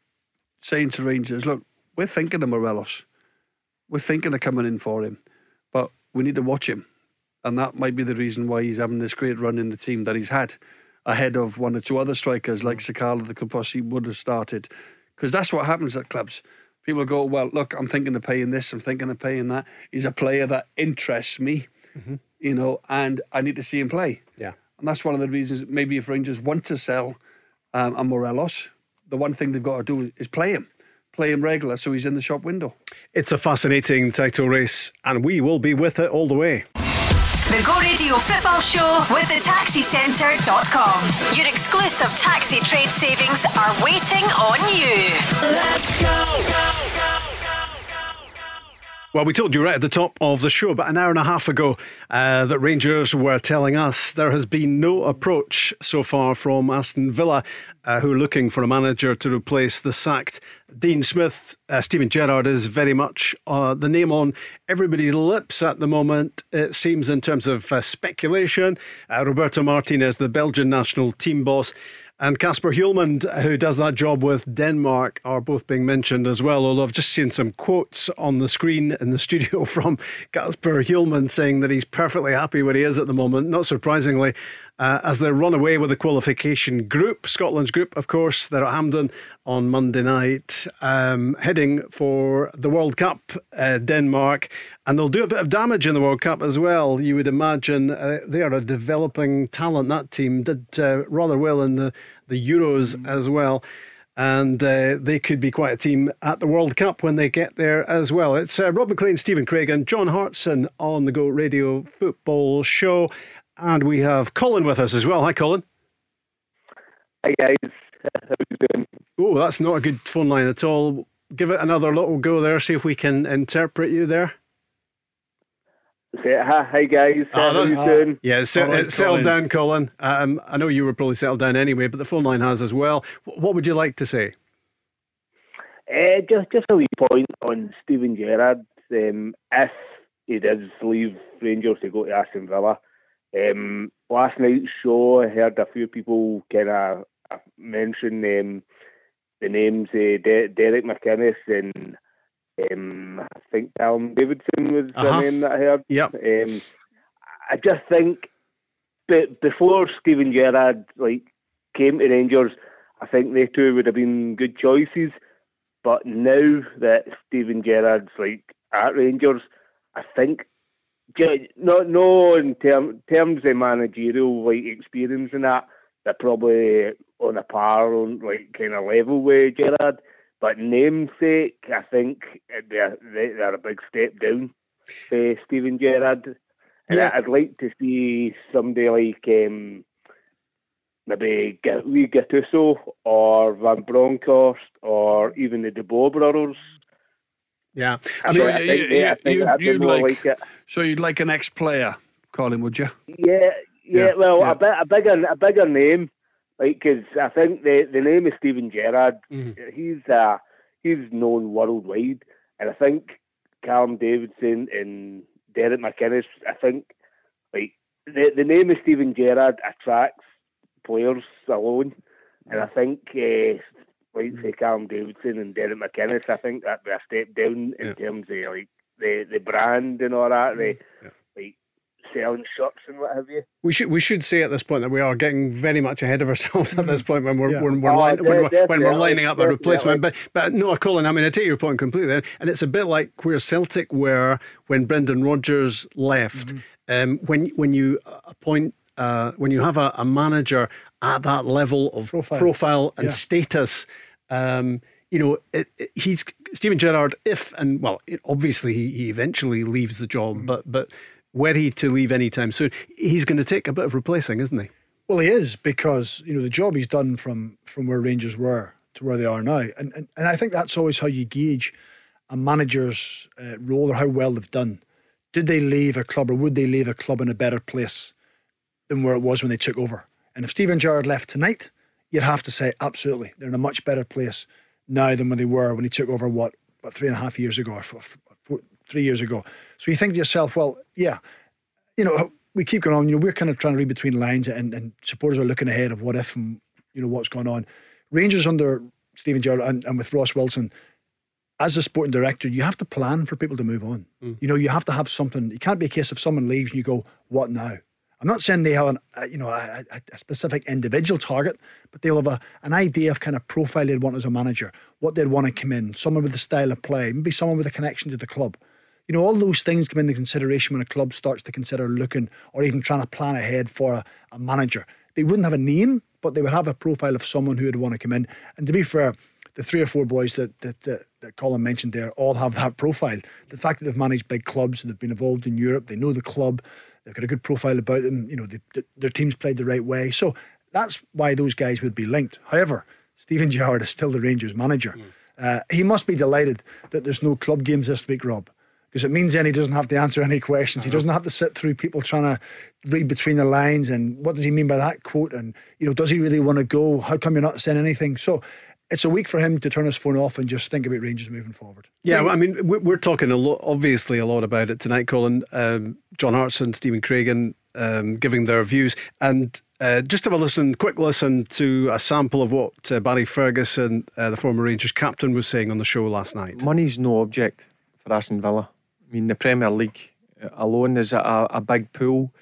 saying to Rangers, look, we're thinking of Morelos. We're thinking of coming in for him. But we need to watch him. And that might be the reason why he's having this great run in the team that he's had ahead of one or two other strikers like Sakala that could possibly would have started. Because that's what happens at clubs. People go, well, look, I'm thinking of paying this, I'm thinking of paying that. He's a player that interests me, mm-hmm. you know, and I need to see him play. Yeah. And that's one of the reasons maybe if Rangers want to sell um, a Morelos, the one thing they've got to do is play him play him regular so he's in the shop window. It's a fascinating title race, and we will be with it all the way. The Go Radio Football Show with the taxicentre.com. Your exclusive taxi trade savings are waiting on you. Let's go. go, go. Well, we told you right at the top of the show about an hour and a half ago uh, that Rangers were telling us there has been no approach so far from Aston Villa, uh, who are looking for a manager to replace the sacked Dean Smith. Uh, Steven Gerrard is very much uh, the name on everybody's lips at the moment, it seems, in terms of uh, speculation. Uh, Roberto Martinez, the Belgian national team boss, and Kasper Hjulmand, who does that job with Denmark, are both being mentioned as well. Although I've just seen some quotes on the screen in the [laughs] studio from Kasper Hjulmand saying that he's perfectly happy where he is at the moment. Not surprisingly, uh, as they run away with the qualification group, Scotland's group, of course, they're at Hampden on Monday night, um, heading for the World Cup, uh, Denmark, and they'll do a bit of damage in the World Cup as well. You would imagine uh, they are a developing talent. That team did uh, rather well in the the Euros as well. And uh, they could be quite a team at the World Cup when they get there as well. It's uh, Rob Maclean, Stephen Craig, and John Hartson on the Go Radio Football Show. And we have Colin with us as well. Hi, Colin. Hi, guys. How you doing? Oh, that's not a good phone line at all. Give it another little go there, see if we can interpret you there. Say, hi, hi guys. Oh, How you doing? Yeah, set, right, settle down, Colin. Um, I know you were probably settled down anyway, but the phone line has as well. What would you like to say? Uh, just just a wee point on Steven Gerrard. Um, if he does leave Rangers to go to Aston Villa, um, last night's show I heard a few people kind of mention um, the names uh, De- Derek McInnes and um, I think Callum Davidson was uh-huh. the name that I heard. Yep. Um, I just think, but before Steven Gerrard like came to Rangers, I think they two would have been good choices. But now that Steven Gerrard's like at Rangers, I think no no in term, terms of managerial like experience and that, they're probably on a par on like kind of level with Gerrard. But namesake, I think they're they're a big step down for Steven Gerrard. And yeah. I'd like to see somebody like um, maybe Lee Gattuso or Van Bronckhorst or even the De Boer brothers. Yeah, I mean, so you, you, you, you'd like, like so you'd like an ex-player, Colin, would you? Yeah, yeah. yeah well, yeah. A, bit, a bigger, a bigger name, like because I think the the name is Steven Gerrard. Mm-hmm. He's uh, he's known worldwide, and I think Callum Davidson and Derek McInnes. I think like the the name of Steven Gerrard attracts players alone. And I think, uh, like say Callum Davidson and Derek McInnes, I think that'd be a step down in yeah. terms of like the the brand and all that. The, yeah. like selling shirts and what have you. We should we should say at this point that we are getting very much ahead of ourselves at this point when we're yeah. when, we're oh, line, when, we're, when we're lining up a replacement. But but no, Colin, I mean I take your point completely, and it's a bit like where Celtic were when Brendan Rodgers left. Mm-hmm. Um, when when you appoint uh, when you have a, a, manager at that level of profile, profile and yeah. status, um, you know, it, it, he's Steven Gerrard. If and well, it, obviously he, he, eventually leaves the job, mm. but but were he to leave anytime soon, he's going to take a bit of replacing, isn't he? Well, he is because you know the job he's done from from where Rangers were to where they are now, and and, and I think that's always how you gauge a manager's uh, role or how well they've done. Did they leave a club or would they leave a club in a better place? than where it was when they took over. And if Steven Gerrard left tonight, you'd have to say absolutely they're in a much better place now than when they were when he took over. What about three and a half years ago or four, four, three years ago? So you think to yourself, well, yeah, you know, we keep going on. You know, we're kind of trying to read between lines, and, and supporters are looking ahead of what if and you know what's going on. Rangers under Steven Gerrard and, and with Ross Wilson as a sporting director, you have to plan for people to move on. Mm. You know, you have to have something. It can't be a case of someone leaves and you go, "What now?" I'm not saying they have an, a, you know a, a, specific individual target, but they'll have a, an idea of kind of profile they'd want as a manager, what they'd want to come in, someone with the style of play, maybe someone with a connection to the club. You know, all those things come into consideration when a club starts to consider looking or even trying to plan ahead for a, a manager. They wouldn't have a name, but they would have a profile of someone who would want to come in. And to be fair, the three or four boys that, that that, that Colin mentioned there all have that profile. The fact that they've managed big clubs, they've been involved in Europe, they know the club, They've got a good profile about them. You know, they, their team's played the right way. So that's why those guys would be linked. However, Steven Gerrard is still the Rangers manager. Mm. Uh, he must be delighted that there's no club games this week, Rob, because it means then he doesn't have to answer any questions. He doesn't have to sit through people trying to read between the lines and what does he mean by that quote and you know does he really want to go? How come you're not saying anything? So it's a week for him to turn his phone off and just think about Rangers moving forward. Yeah, well, I mean, we're talking a lot, obviously, a lot about it tonight, Colin. Um, John Hartson, Stephen Craigan um, giving their views. And uh, just have a listen, quick listen to a sample of what uh, Barry Ferguson, uh, the former Rangers captain, was saying on the show last night. Money's no object for Aston Villa. I mean, the Premier League alone is a, a big pool.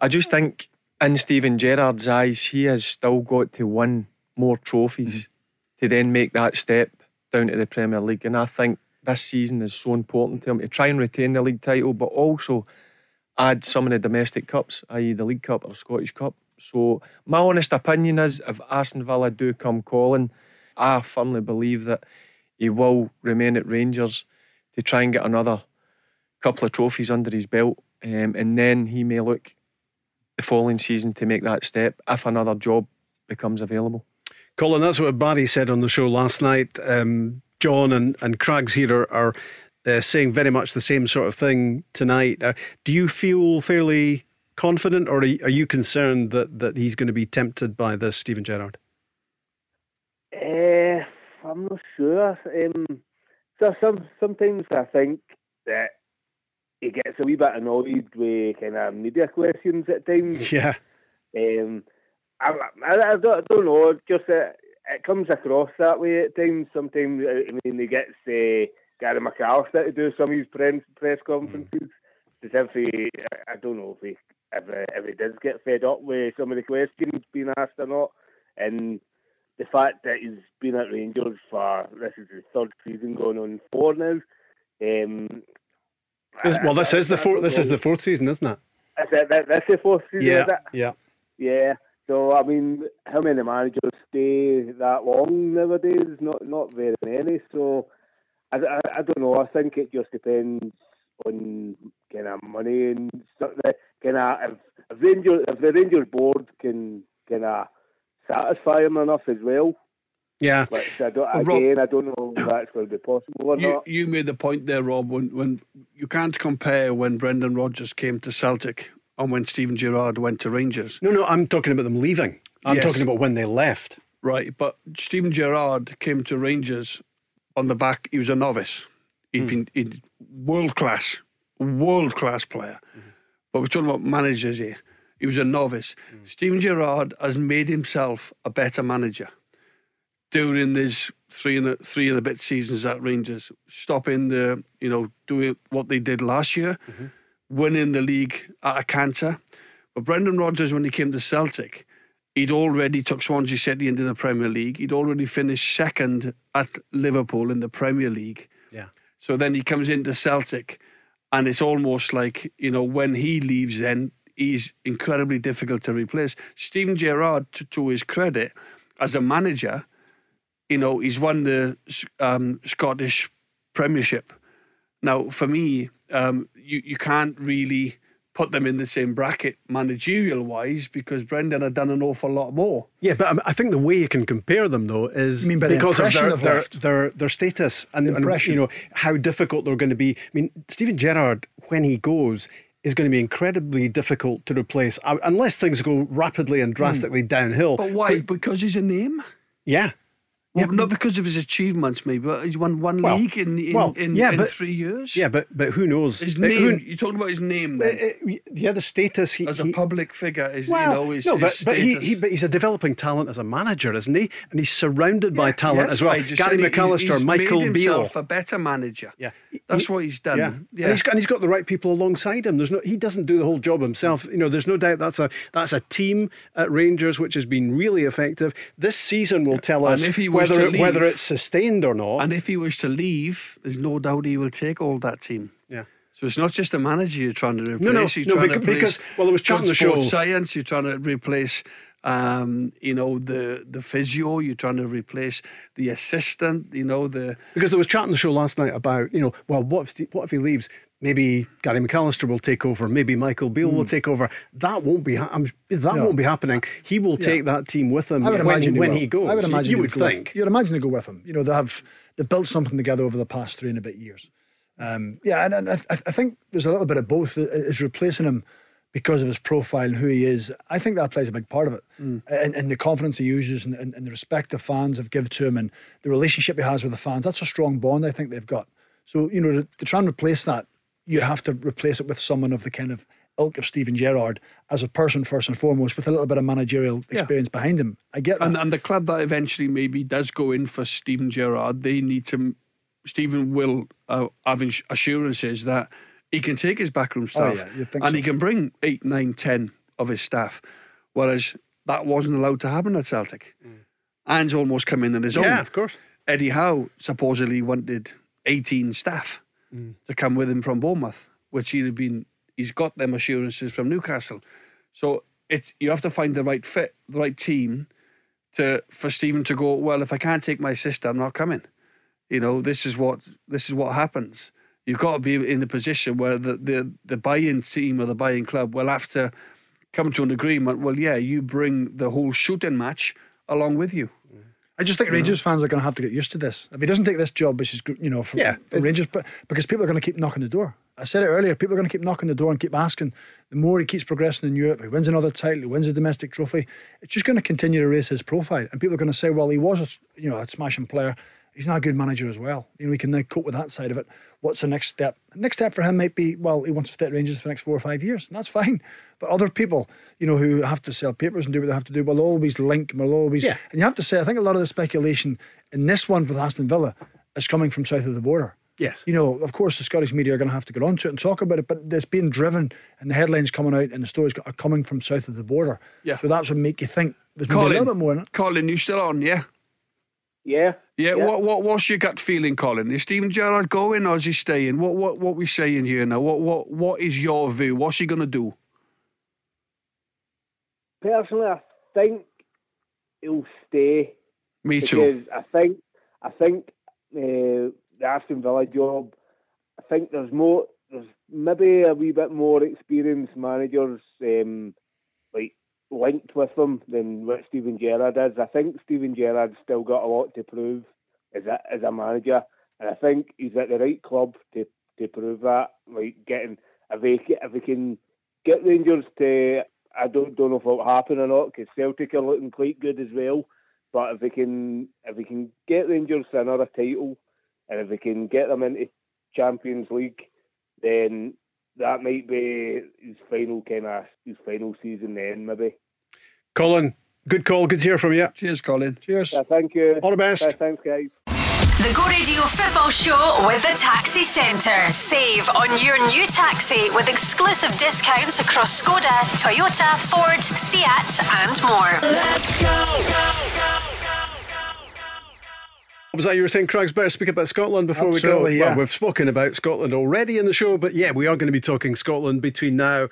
I just think, in Steven Gerrard's eyes, he has still got to win more trophies. Mm-hmm to then make that step down to the Premier League. And I think this season is so important to him to try and retain the league title, but also add some of the domestic cups, i.e., the League Cup or Scottish Cup. So, my honest opinion is if Aston Villa do come calling, I firmly believe that he will remain at Rangers to try and get another couple of trophies under his belt. Um, and then he may look the following season to make that step if another job becomes available. Colin, that's what Barry said on the show last night. Um, John and, and Craigs here are, are uh, saying very much the same sort of thing tonight. Uh, do you feel fairly confident, or are you, are you concerned that, that he's going to be tempted by this, Steven Gerrard? Uh, I'm not sure. Um, so some sometimes I think that he gets a wee bit annoyed with kind of media questions at times. [laughs] Yeah. Um, I, I, I, don't, I don't know. Just uh, it comes across that way at times. Sometimes I mean he gets uh, Gary McAllister to do some of his press press conferences. As if he, I don't know if he if, if he does get fed up with some of the questions being asked or not, and the fact that he's been at Rangers for this is his third season going on four now. Um, this, well, this is the fourth. This is the fourth season, isn't it? Is it that's the fourth season. Yeah, yeah, yeah. So I mean, how many managers stay that long nowadays? Not not very many. So I, I, I don't know. I think it just depends on kind of money and kind of if, if Rangers if the Rangers board can kind of satisfy him enough as well. Yeah. Which I don't, again, I don't know if that's going to be possible or you, not. You made the point there, Rob, when, when you can't compare when Brendan Rodgers came to Celtic and when Steven Gerrard went to Rangers. No, no, I'm talking about them leaving. I'm yes. talking about when they left. Right, but Steven Gerrard came to Rangers on the back. He was a novice. He'd mm. been world class, world class player. Mm. But we're talking about managers here. He was a novice. Mm. Steven Gerrard has made himself a better manager during these three and a, three and a bit seasons at Rangers, stopping the you know doing what they did last year, mm-hmm. Winning the league at a canter. But Brendan Rodgers, when he came to Celtic, he'd already took Swansea City into the Premier League. He'd already finished second at Liverpool in the Premier League. Yeah. So then he comes into Celtic, and it's almost like you know when he leaves, then he's incredibly difficult to replace. Steven Gerrard, to, to his credit, as a manager, you know, he's won the um, Scottish Premiership. Now, for me, um, you, you can't really put them in the same bracket managerial wise because Brendan had done an awful lot more. Yeah, but I think the way you can compare them though is because of their, their, their, their, status and, and, you know how difficult they're going to be. I mean, Steven Gerrard, when he goes, is going to be incredibly difficult to replace uh, unless things go rapidly and drastically mm. downhill. But why? But, because he's a name? Yeah. Well, yeah, not because of his achievements, maybe, but he's won one well, league in in, well, in, yeah, in but, three years. Yeah, but but who knows? His name. Who, you talking about his name? Then? Uh, uh, yeah, the status he, as a he, public figure is well, you know his, no, but, but he, he, but he's a developing talent as a manager, isn't he? And he's surrounded yeah, by talent as well. Gary McAllister, he's, Michael made Beale, a better manager. Yeah, that's what he's done. Yeah, yeah. And, he's got, and he's got the right people alongside him. There's no he doesn't do the whole job himself. You know, there's no doubt that's a that's a team at Rangers which has been really effective. This season will tell us whether whether it's sustained or not. And if he was to leave, there's no doubt he will take all that team. Yeah. So it's not just a manager you're trying to replace. No, no, you're no because, because, well, it was chatting the show. Science, you're trying to replace, um, you know, the the physio. You're trying to replace the assistant. You know, the because there was chatting the show last night about, you know, well, what if what if he leaves? Maybe Gary McAllister will take over. Maybe Michael Beale mm. will hmm. take over. That won't be. Ha- that no. won't be happening. He will yeah. take that team with him. I would when, imagine when he goes. I would imagine you, you would think. With, you'd imagine they go with him. You know, they have they built something together over the past three and a bit years. Um, yeah, and, and I, I, think there's a little bit of both. Is replacing him because of his profile and who he is. I think that plays a big part of it, mm. and, and, the confidence he uses and, and, and, the respect the fans have given to him and the relationship he has with the fans. That's a strong bond I think they've got. So you know to, to try and replace that you have to replace it with someone of the kind of ilk of Steven Gerrard as a person first and foremost, with a little bit of managerial experience yeah. behind him. I get that. And, and the club that eventually maybe does go in for Steven Gerrard, they need to. Steven will uh, have assurances that he can take his backroom oh, staff oh, yeah, and so. he can bring eight, nine, ten of his staff, whereas that wasn't allowed to happen at Celtic. Mm. Ange almost come in on his own. Yeah, of course. Eddie Howe supposedly wanted 18 staff to come with him from Bournemouth, which he'd have been. He's got them assurances from Newcastle, so it you have to find the right fit, the right team, to for Steven to go. Well, if I can't take my sister, I'm not coming. You know, this is what this is what happens. You've got to be in the position where the the the buy-in team or the buy-in club will have to come to an agreement. Well, yeah, you bring the whole shooting match along with you. I just think Rangers fans are going to have to get used to this. If he doesn't take this job, which is you know for, yeah, for Rangers, but because people are going to keep knocking the door. I said it earlier. People are going to keep knocking the door and keep asking. The more he keeps progressing in Europe, he wins another title, he wins a domestic trophy. It's just going to continue to raise his profile, and people are going to say, "Well, he was a you know a smashing player. He's not a good manager as well. You know, he can now cope with that side of it. What's the next step? The next step for him might be, well, he wants to stay at Rangers for the next four or five years, and that's [laughs] fine. But other people, you know, who have to sell papers and do what they have to do, will always link, will always. Yeah. And you have to say, I think a lot of the speculation in this one with Aston Villa is coming from south of the border. Yes. You know, of course, the Scottish media are going to have to get onto it and talk about it, but it's being driven, and the headlines coming out and the stories are coming from south of the border. Yeah. So that's what make you think there's maybe a little bit more in it. Colin, you still on? Yeah. Yeah. Yeah, What, what what's your gut feeling, Colin? Is Steven Gerrard going or is he staying? What what what we saying here now? What what what is your view? What's he gonna do? Personally, I think he'll stay. Me too. I think I think uh, the Aston Villa job. I think there's more. There's maybe a wee bit more experienced managers um, linked with them than what Steven Gerrard is. I think Steven Gerrard's still got a lot to prove as a as a manager, and I think he's at the right club to to prove that. Like getting if he if he can get Rangers to. I don't don't know if it'll happen or not because Celtic are looking quite good as well. But if we can if we can get Rangers to another title, and if we can get them into Champions League, then that might be his final kind of his final season. Then maybe. Colin, good call. Good to hear from you. Cheers, Colin. Cheers. Yeah, thank you. All the best. Yeah, thanks, guys. The Go Radio Football Show with the Taxi Centre. Save on your new taxi with exclusive discounts across Skoda, Toyota, Ford, Seat, and more. Let's What was that you were saying, Craigs? Better speak about Scotland before Absolutely, we go. yeah. Well, we've spoken about Scotland already in the show, but yeah, we are going to be talking Scotland between now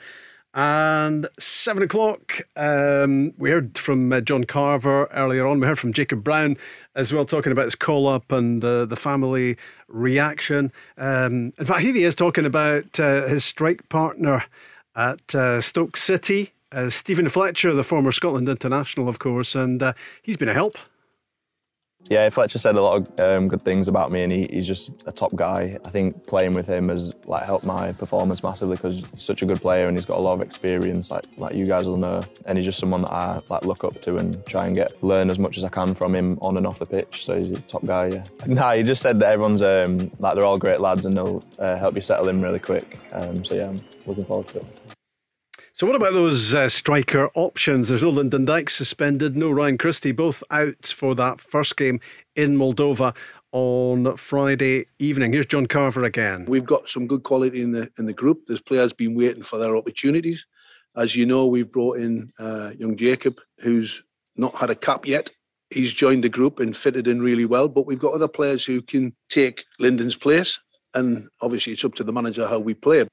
and seven o'clock. Um, we heard from uh, John Carver earlier on. We heard from Jacob Brown as well, talking about his call up and uh, the family reaction. Um, in fact, here he is talking about uh, his strike partner at uh, Stoke City, uh, Steven Fletcher, the former Scotland international, of course, and uh, he's been a help. Yeah, Fletcher said a lot of um, good things about me, and he, he's just a top guy. I think playing with him has like helped my performance massively because he's such a good player and he's got a lot of experience, like like you guys will know. And he's just someone that I like look up to and try and get learn as much as I can from him on and off the pitch. So he's a top guy. Yeah. [laughs] Nah, he just said that everyone's um, like they're all great lads and they'll uh, help you settle in really quick. Um, so yeah, I'm looking forward to it. So, what about those uh, striker options? There's no Lyndon Dykes suspended, no Ryan Christie, both out for that first game in Moldova on Friday evening. Here's John Carver again. We've got some good quality in the in the group. There's players been waiting for their opportunities. As you know, we've brought in uh, young Jacob, who's not had a cap yet. He's joined the group and fitted in really well. But we've got other players who can take Lyndon's place, and obviously it's up to the manager how we play.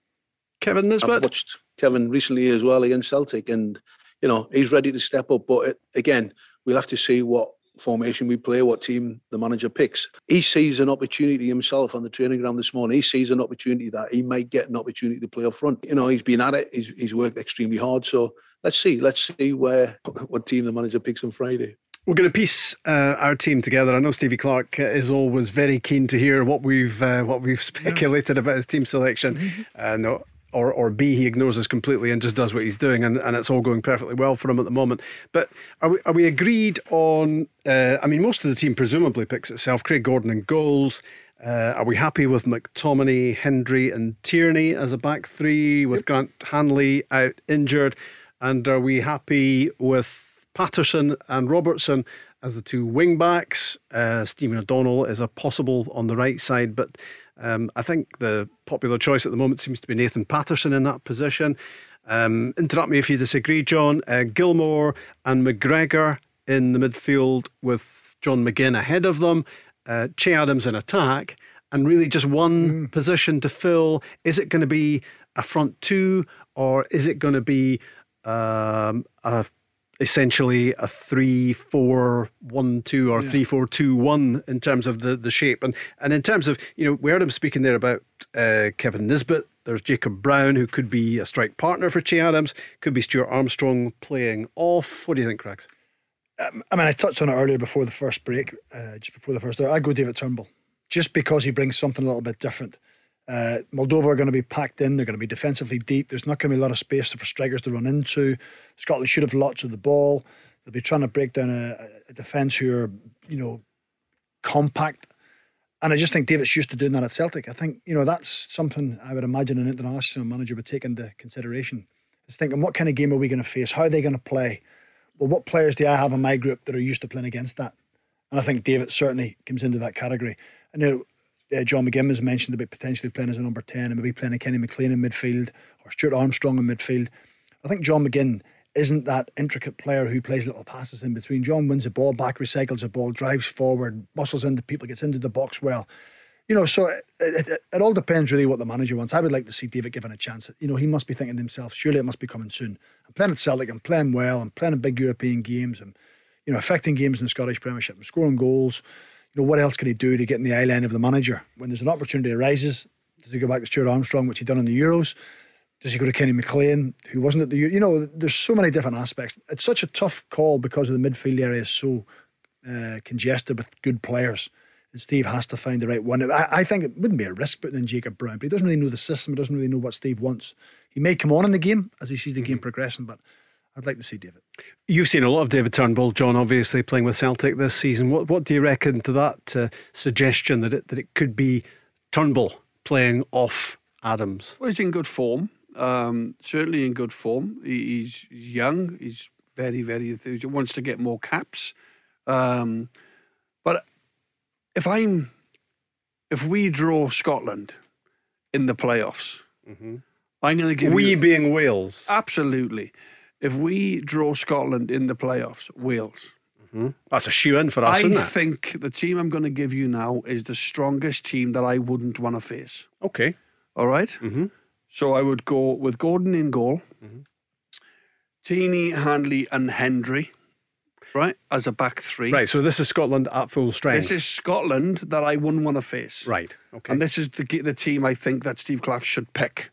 Kevin Nisbet. I've watched Kevin recently as well against Celtic, and you know he's ready to step up. But it, again, we'll have to see what formation we play, what team the manager picks. He sees an opportunity himself on the training ground this morning. He sees an opportunity that he might get an opportunity to play up front. You know, he's been at it. He's, he's worked extremely hard. So let's see. Let's see where [laughs] what team the manager picks on Friday. We're going to piece uh, our team together. I know Stevie Clarke uh, is always very keen to hear what we've uh, what we've [laughs] speculated about his team selection. Uh, no, or or B, he ignores us completely and just does what he's doing, and, and it's all going perfectly well for him at the moment. But are we are we agreed on? Uh, I mean, most of the team presumably picks itself. Craig Gordon in goals. Uh, are we happy with McTominay, Hendry, and Tierney as a back three with Grant Hanley out injured? And are we happy with Patterson and Robertson as the two wing backs? Uh, Stephen O'Donnell is a possible on the right side, but um, I think the popular choice at the moment seems to be Nathan Patterson in that position. Um, interrupt me if you disagree, John. Uh, Gilmour and McGregor in the midfield with John McGinn ahead of them. Uh, che Adams in attack, and really just one position to fill. Is it going to be a front two, or is it going to be um, a essentially a three four one two or Yeah. three four two one in terms of the the shape and and in terms of you know we heard him speaking there about uh, Kevin Nisbet. There's Jacob Brown who could be a strike partner for Che Adams. Could be Stuart Armstrong playing off. What do you think, Craigs? Um, I mean, I touched on it earlier before the first break, uh, just before the first hour. I go David Turnbull, just because he brings something a little bit different. Uh, Moldova are going to be packed in. They're going to be defensively deep. There's not going to be a lot of space for strikers to run into. Scotland should have lots of the ball. They'll be trying to break down a, a defence who are, you know, compact. And I just think David's used to doing that at Celtic. I think, you know, that's something I would imagine an international manager would take into consideration. Is thinking, what kind of game are we going to face? How are they going to play? Well, what players do I have in my group that are used to playing against that? And I think David certainly comes into that category. I know uh, John McGinn has mentioned about potentially playing as a number 10 and maybe playing a Kenny McLean in midfield or Stuart Armstrong in midfield. I think John McGinn isn't that intricate player who plays little passes in between. John wins the ball back, recycles the ball, drives forward, muscles into people, gets into the box well. You know, so it, it, it, all depends really what the manager wants. I would like to see David given a chance. You know, he must be thinking to himself, surely it must be coming soon. I'm playing at Celtic, I'm playing well, I'm playing in big European games, I'm, you know, affecting games in the Scottish Premiership, I'm scoring goals. Know, what else can he do to get in the eye line of the manager? When there's an opportunity arises, does he go back to Stuart Armstrong, which he done in the Euros? Does he go to Kenny McLean, who wasn't at the? You know, there's so many different aspects. It's such a tough call because of the midfield area is so uh, congested with good players. And Steve has to find the right one. I, I, think it wouldn't be a risk putting in Jacob Brown, but he doesn't really know the system. He doesn't really know what Steve wants. He may come on in the game as he sees the mm-hmm. game progressing, but I'd like to see David. You've seen a lot of David Turnbull, John, obviously playing with Celtic this season. What what do you reckon to that uh, suggestion that it that it could be Turnbull playing off Adams? Well, he's in good form. Um, certainly in good form. He, he's, he's, young. He's very, very enthusiastic. Wants to get more caps. Um, but if I'm, if we draw Scotland in the playoffs, mm-hmm. I'm going to give we you, being Wales. Absolutely. If we draw Scotland in the playoffs, Wales. Mm-hmm. That's a shoe in for us, I think the team I'm going to give you now is the strongest team that I wouldn't want to face. Okay. All right? mm-hmm. So I would go with Gordon in goal, mm-hmm. Tierney, Hanley, and Hendry, right, as a back three. Right, so this is Scotland at full strength. This is Scotland that I wouldn't want to face. Right, okay. And this is the, the team I think that Steve Clarke should pick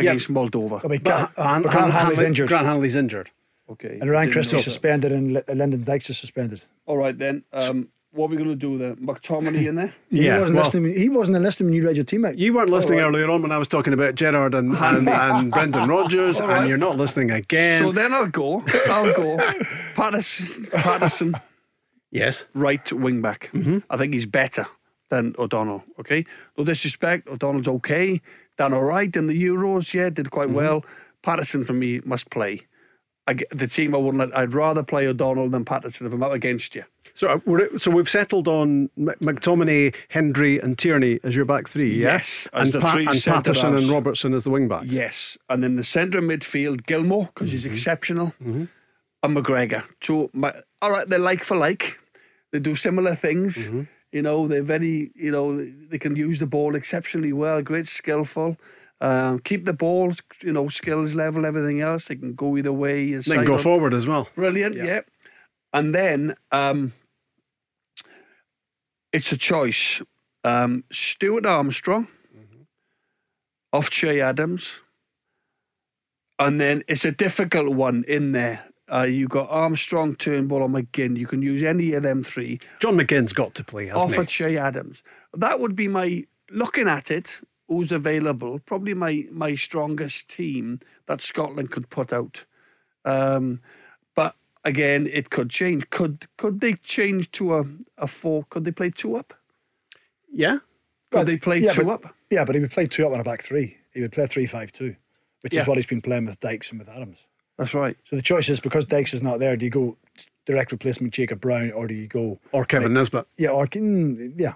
against Moldova. I mean, but, Grant, Grant Hanley's injured. Grant Hanley's injured. Okay. And Ryan Christie's suspended and Lyndon Dykes is suspended. All right, then. Um, what are we going to do there? McTominay in there? yeah, he wasn't well, listening. He wasn't listening when you read your team out. You weren't listening right. earlier on when I was talking about Gerrard and and, [laughs] and Brendan Rodgers, right. and you're not listening again. So then I'll go. I'll go. Patterson. Patterson. Yes. Right wing back. Mm-hmm. I think he's better than O'Donnell. Okay. No disrespect. O'Donnell's okay. Done all right in the Euros. Yeah, did quite mm-hmm. well. Patterson for me must play. I, the team I wouldn't. I'd rather play O'Donnell than Patterson if I'm up against you. So uh, we're, so we've settled on McTominay, Hendry, and Tierney as your back three. Yeah? Yes, and, pa- and Patterson and Robertson as the wing backs. Yes, and then the centre midfield, Gilmour because mm-hmm. he's exceptional, mm-hmm. and McGregor. So my, all right, they're like for like. They do similar things. Mm-hmm. You know, they're very. You know, they can use the ball exceptionally well. Great, skillful. Um, keep the ball, you know, skills level, everything else. They can go either way. They can go forward as well. Brilliant, yeah. yeah. And then um, it's a choice. Um, Stuart Armstrong mm-hmm. off Che Adams. And then it's a difficult one in there. Uh, you got Armstrong, Turnbull, or McGinn. You can use any of them three. John McGinn's got to play, hasn't off he? Che Adams. That would be my looking at it. Who's available? Probably my my strongest team that Scotland could put out. Um, but again, it could change. Could could they change to a, a four? Could they play two up? Yeah. Could well, they play yeah, two but, up? Yeah, but he would play two up on a back three. He would play three five two, which yeah. is what he's been playing with Dykes and with Adams. That's right. So the choice is because Dykes is not there, do you go direct replacement Jacob Brown or do you go or Kevin like, Nisbet? Yeah, or yeah.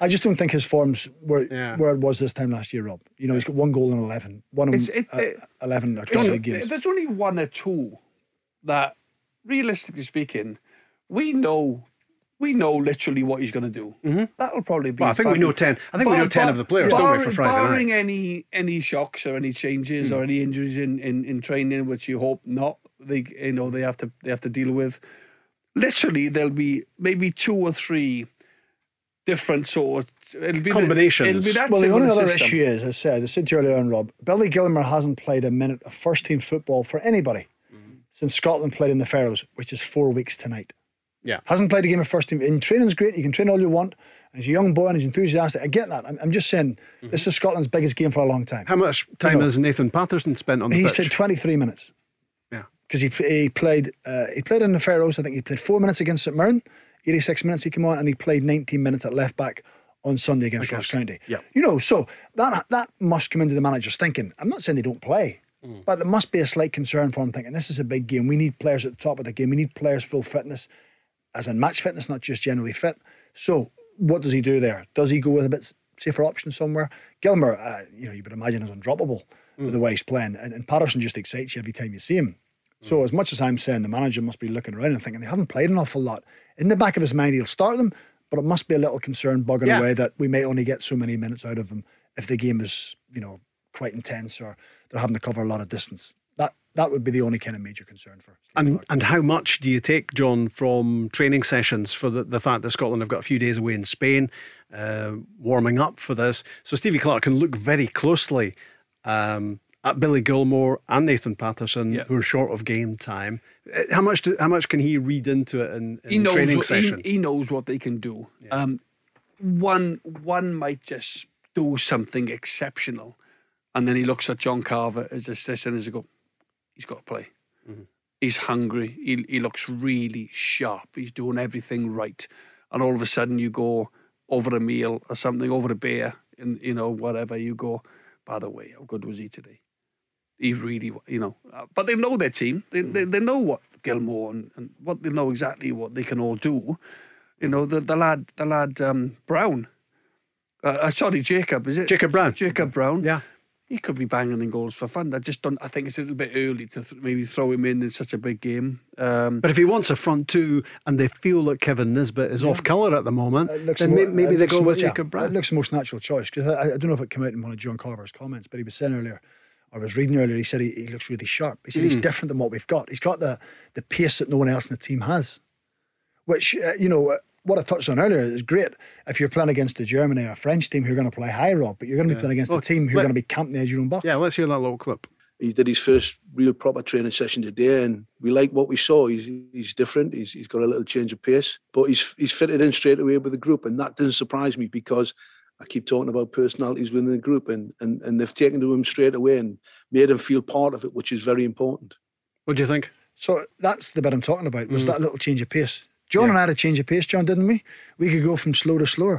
I just don't think his forms were yeah. where it was this time last year, Rob. You know, he's got one goal in 11. One of it, uh, 11 or 20 games. There's only one or two that realistically speaking, we know we know literally what he's going to do. Mm-hmm. That'll probably be. Well, I think we know ten. I think bar, we know ten bar, of the players, don't we, for Friday barring night? any any shocks or any changes mm. or any injuries in, in, in training, which you hope not. They you know they have to they have to deal with. Literally, there'll be maybe two or three different sort of it'll be combinations. The, it'll be that well, the only other system. issue is, as I said, I said to you earlier on, Rob, Billy Gilmour hasn't played a minute of first team football for anybody since Scotland played in the Faroes, which is four weeks tonight. Yeah. Hasn't played a game of first team. In training's great. You can train all you want. He's a young boy and he's enthusiastic. I get that. I'm, I'm just saying mm-hmm. this is Scotland's biggest game for a long time. How much time you know, has Nathan Patterson spent on the he's pitch? He's played 23 minutes. Yeah. Because he, he played uh, he played in the Faroes. I think he played four minutes against St Mirren. 86 minutes he came on, and he played 19 minutes at left back on Sunday against Ross County. Yeah. You know, so that that must come into the manager's thinking. I'm not saying they don't play, Mm. but there must be a slight concern for him thinking this is a big game. We need players at the top of the game. We need players full fitness, as in match fitness, not just generally fit. So what does he do there? Does he go with a bit safer option somewhere? Gilmour, uh, you know, you would imagine is undroppable with the way he's playing, and, and Patterson just excites you every time you see him. So as much as I'm saying the manager must be looking around and thinking they haven't played an awful lot, in the back of his mind he'll start them, but it must be a little concern bugging Yeah. away that we may only get so many minutes out of them if the game is, you know, quite intense or they're having to cover a lot of distance. That that would be the only kind of major concern for. And and how much do you take, John, from training sessions for the, the fact that Scotland have got a few days away in Spain, uh, warming up for this? So Stevie Clarke can look very closely um, at Billy Gilmour and Nathan Patterson, who are short of game time. Uh, How much do, how much can he read into it in, in he knows training what, sessions? he knows what they can do. Um, one one might just do something exceptional, and then he looks at John Carver as assistant and he go, he's got to play. Mm-hmm. He's hungry. He he looks really sharp. He's doing everything right, and all of a sudden you go over a meal or something, over a beer, and you know whatever you go. By the way, how good was he today? He really, you know, uh, but they know their team. They they, they know what Gilmour and, and what they know exactly what they can all do. You know, the the lad, the lad um, Brown. Uh, uh, sorry, Jacob, is it? Jacob Brown. Jacob Brown. Yeah. He could be banging in goals for fun. I just don't. I think it's a little bit early to th- maybe throw him in in such a big game. Um, But if he wants a front two and they feel that Kevin Nisbet is off colour at the moment, then more- maybe they go more- with yeah, Jacob Brown. It looks the most natural choice because I, I don't know if it came out in one of John Carver's comments, but he was saying earlier, I was reading earlier, he said he, he looks really sharp. He said he's Mm. different than what we've got. He's got the, the pace that no one else in the team has, which, uh, you know, uh, what I touched on earlier is great if you're playing against a Germany or a French team who are going to play high, Rob, but you're going to be Yeah. playing against Well, a team who are going to be camping the edge your own box. Yeah, let's hear that little clip. He did his first real proper training session today, and we like what we saw. He's he's different. He's he's got a little change of pace, but he's he's fitted in straight away with the group, and that doesn't surprise me because I keep talking about personalities within the group, and and and they've taken to him straight away and made him feel part of it, which is very important. What do you think? So that's the bit I'm talking about, was Mm. that little change of pace. John and I had a change of pace, John, didn't we? We could go from slow to slower.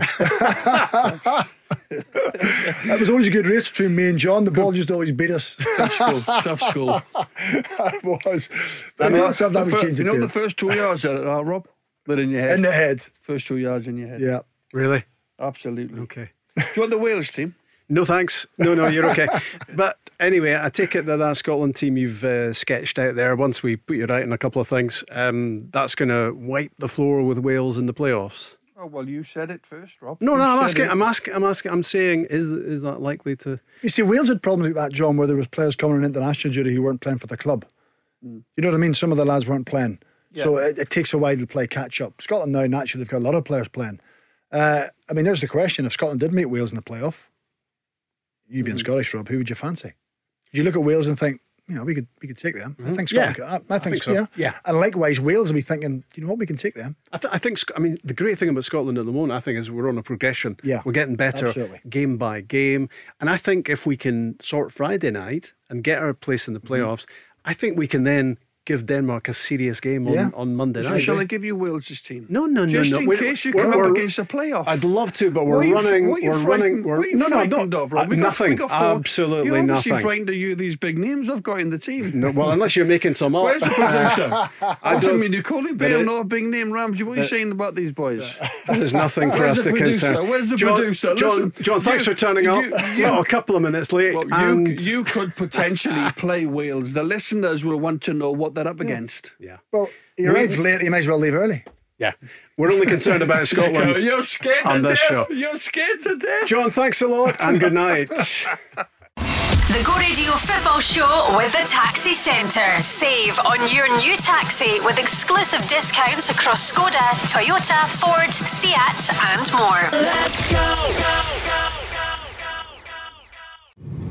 That was always a good race between me and John. The ball just always beat us. Tough school, tough school. [laughs] it was. But I I mean, don't that the much fir- change you of know the first two yards are, are Rob? They're in your head. In the head. First two yards in your head. Yeah. Really? Absolutely. Okay. Do you want the Wales team? No, thanks. No, no, you're okay. [laughs] but anyway, I take it that that Scotland team you've uh, sketched out there, once we put you right on a couple of things, um, that's going to wipe the floor with Wales in the playoffs. Oh well, you said it first, Rob. No, You no, I'm asking, it. I'm asking, I'm asking, I'm saying, is is that likely to? You see, Wales had problems like that, John, where there was players coming on international duty who weren't playing for the club. You know what I mean? Some of the lads weren't playing. So it, it takes a while to play catch up. Scotland now, naturally, they've got a lot of players playing. Uh, I mean, there's the question if Scotland did meet Wales in the playoff, you being Scottish, Rob, who would you fancy? Did you look at Wales and think, you know, we could we could take them? I think Scotland. Yeah. could- I, I, think, think so. Yeah. Yeah. And likewise, Wales will be thinking, you know what, we can take them. I, th- I think, I mean, the great thing about Scotland at the moment, I think, is we're on a progression. Yeah, We're getting better absolutely. game by game. And I think if we can sort Friday night and get our place in the Mm-hmm. playoffs, I think we can then give Denmark a serious game on, Yeah. on Monday So night. shall I give you Wales's team? No, no, no, Just no. in We're- case you we're- come up we're- against a playoff. I'd love to, but we're you running. what are you we're running. We're, what are no, no, no, of, Rob? uh, We got- nothing. we got four- Absolutely You're obviously nothing. frightened of you these big names I've got in the team. No, well, unless you're making some up. Where's the producer? [laughs] I I didn't don't- mean you calling but Bale not a big name, Ramsey. What are you saying about these boys? There's [laughs] nothing for us to producer? concern. Where's the John, producer? John, John, thanks for turning up. you- you- Well, a couple of minutes late. You, and you could potentially [laughs] play Wales. The listeners will want to know what they're up against. Yeah. Well, you arrived late, you might as well leave early. Yeah. We're only concerned about [laughs] Scotland You're scared on to this death. show. You're scared to death. John, thanks a lot and good night. [laughs] The Go Radio Football Show with the Taxi Centre. Save on your new taxi with exclusive discounts across Skoda, Toyota, Ford, Seat, and more. Let's go!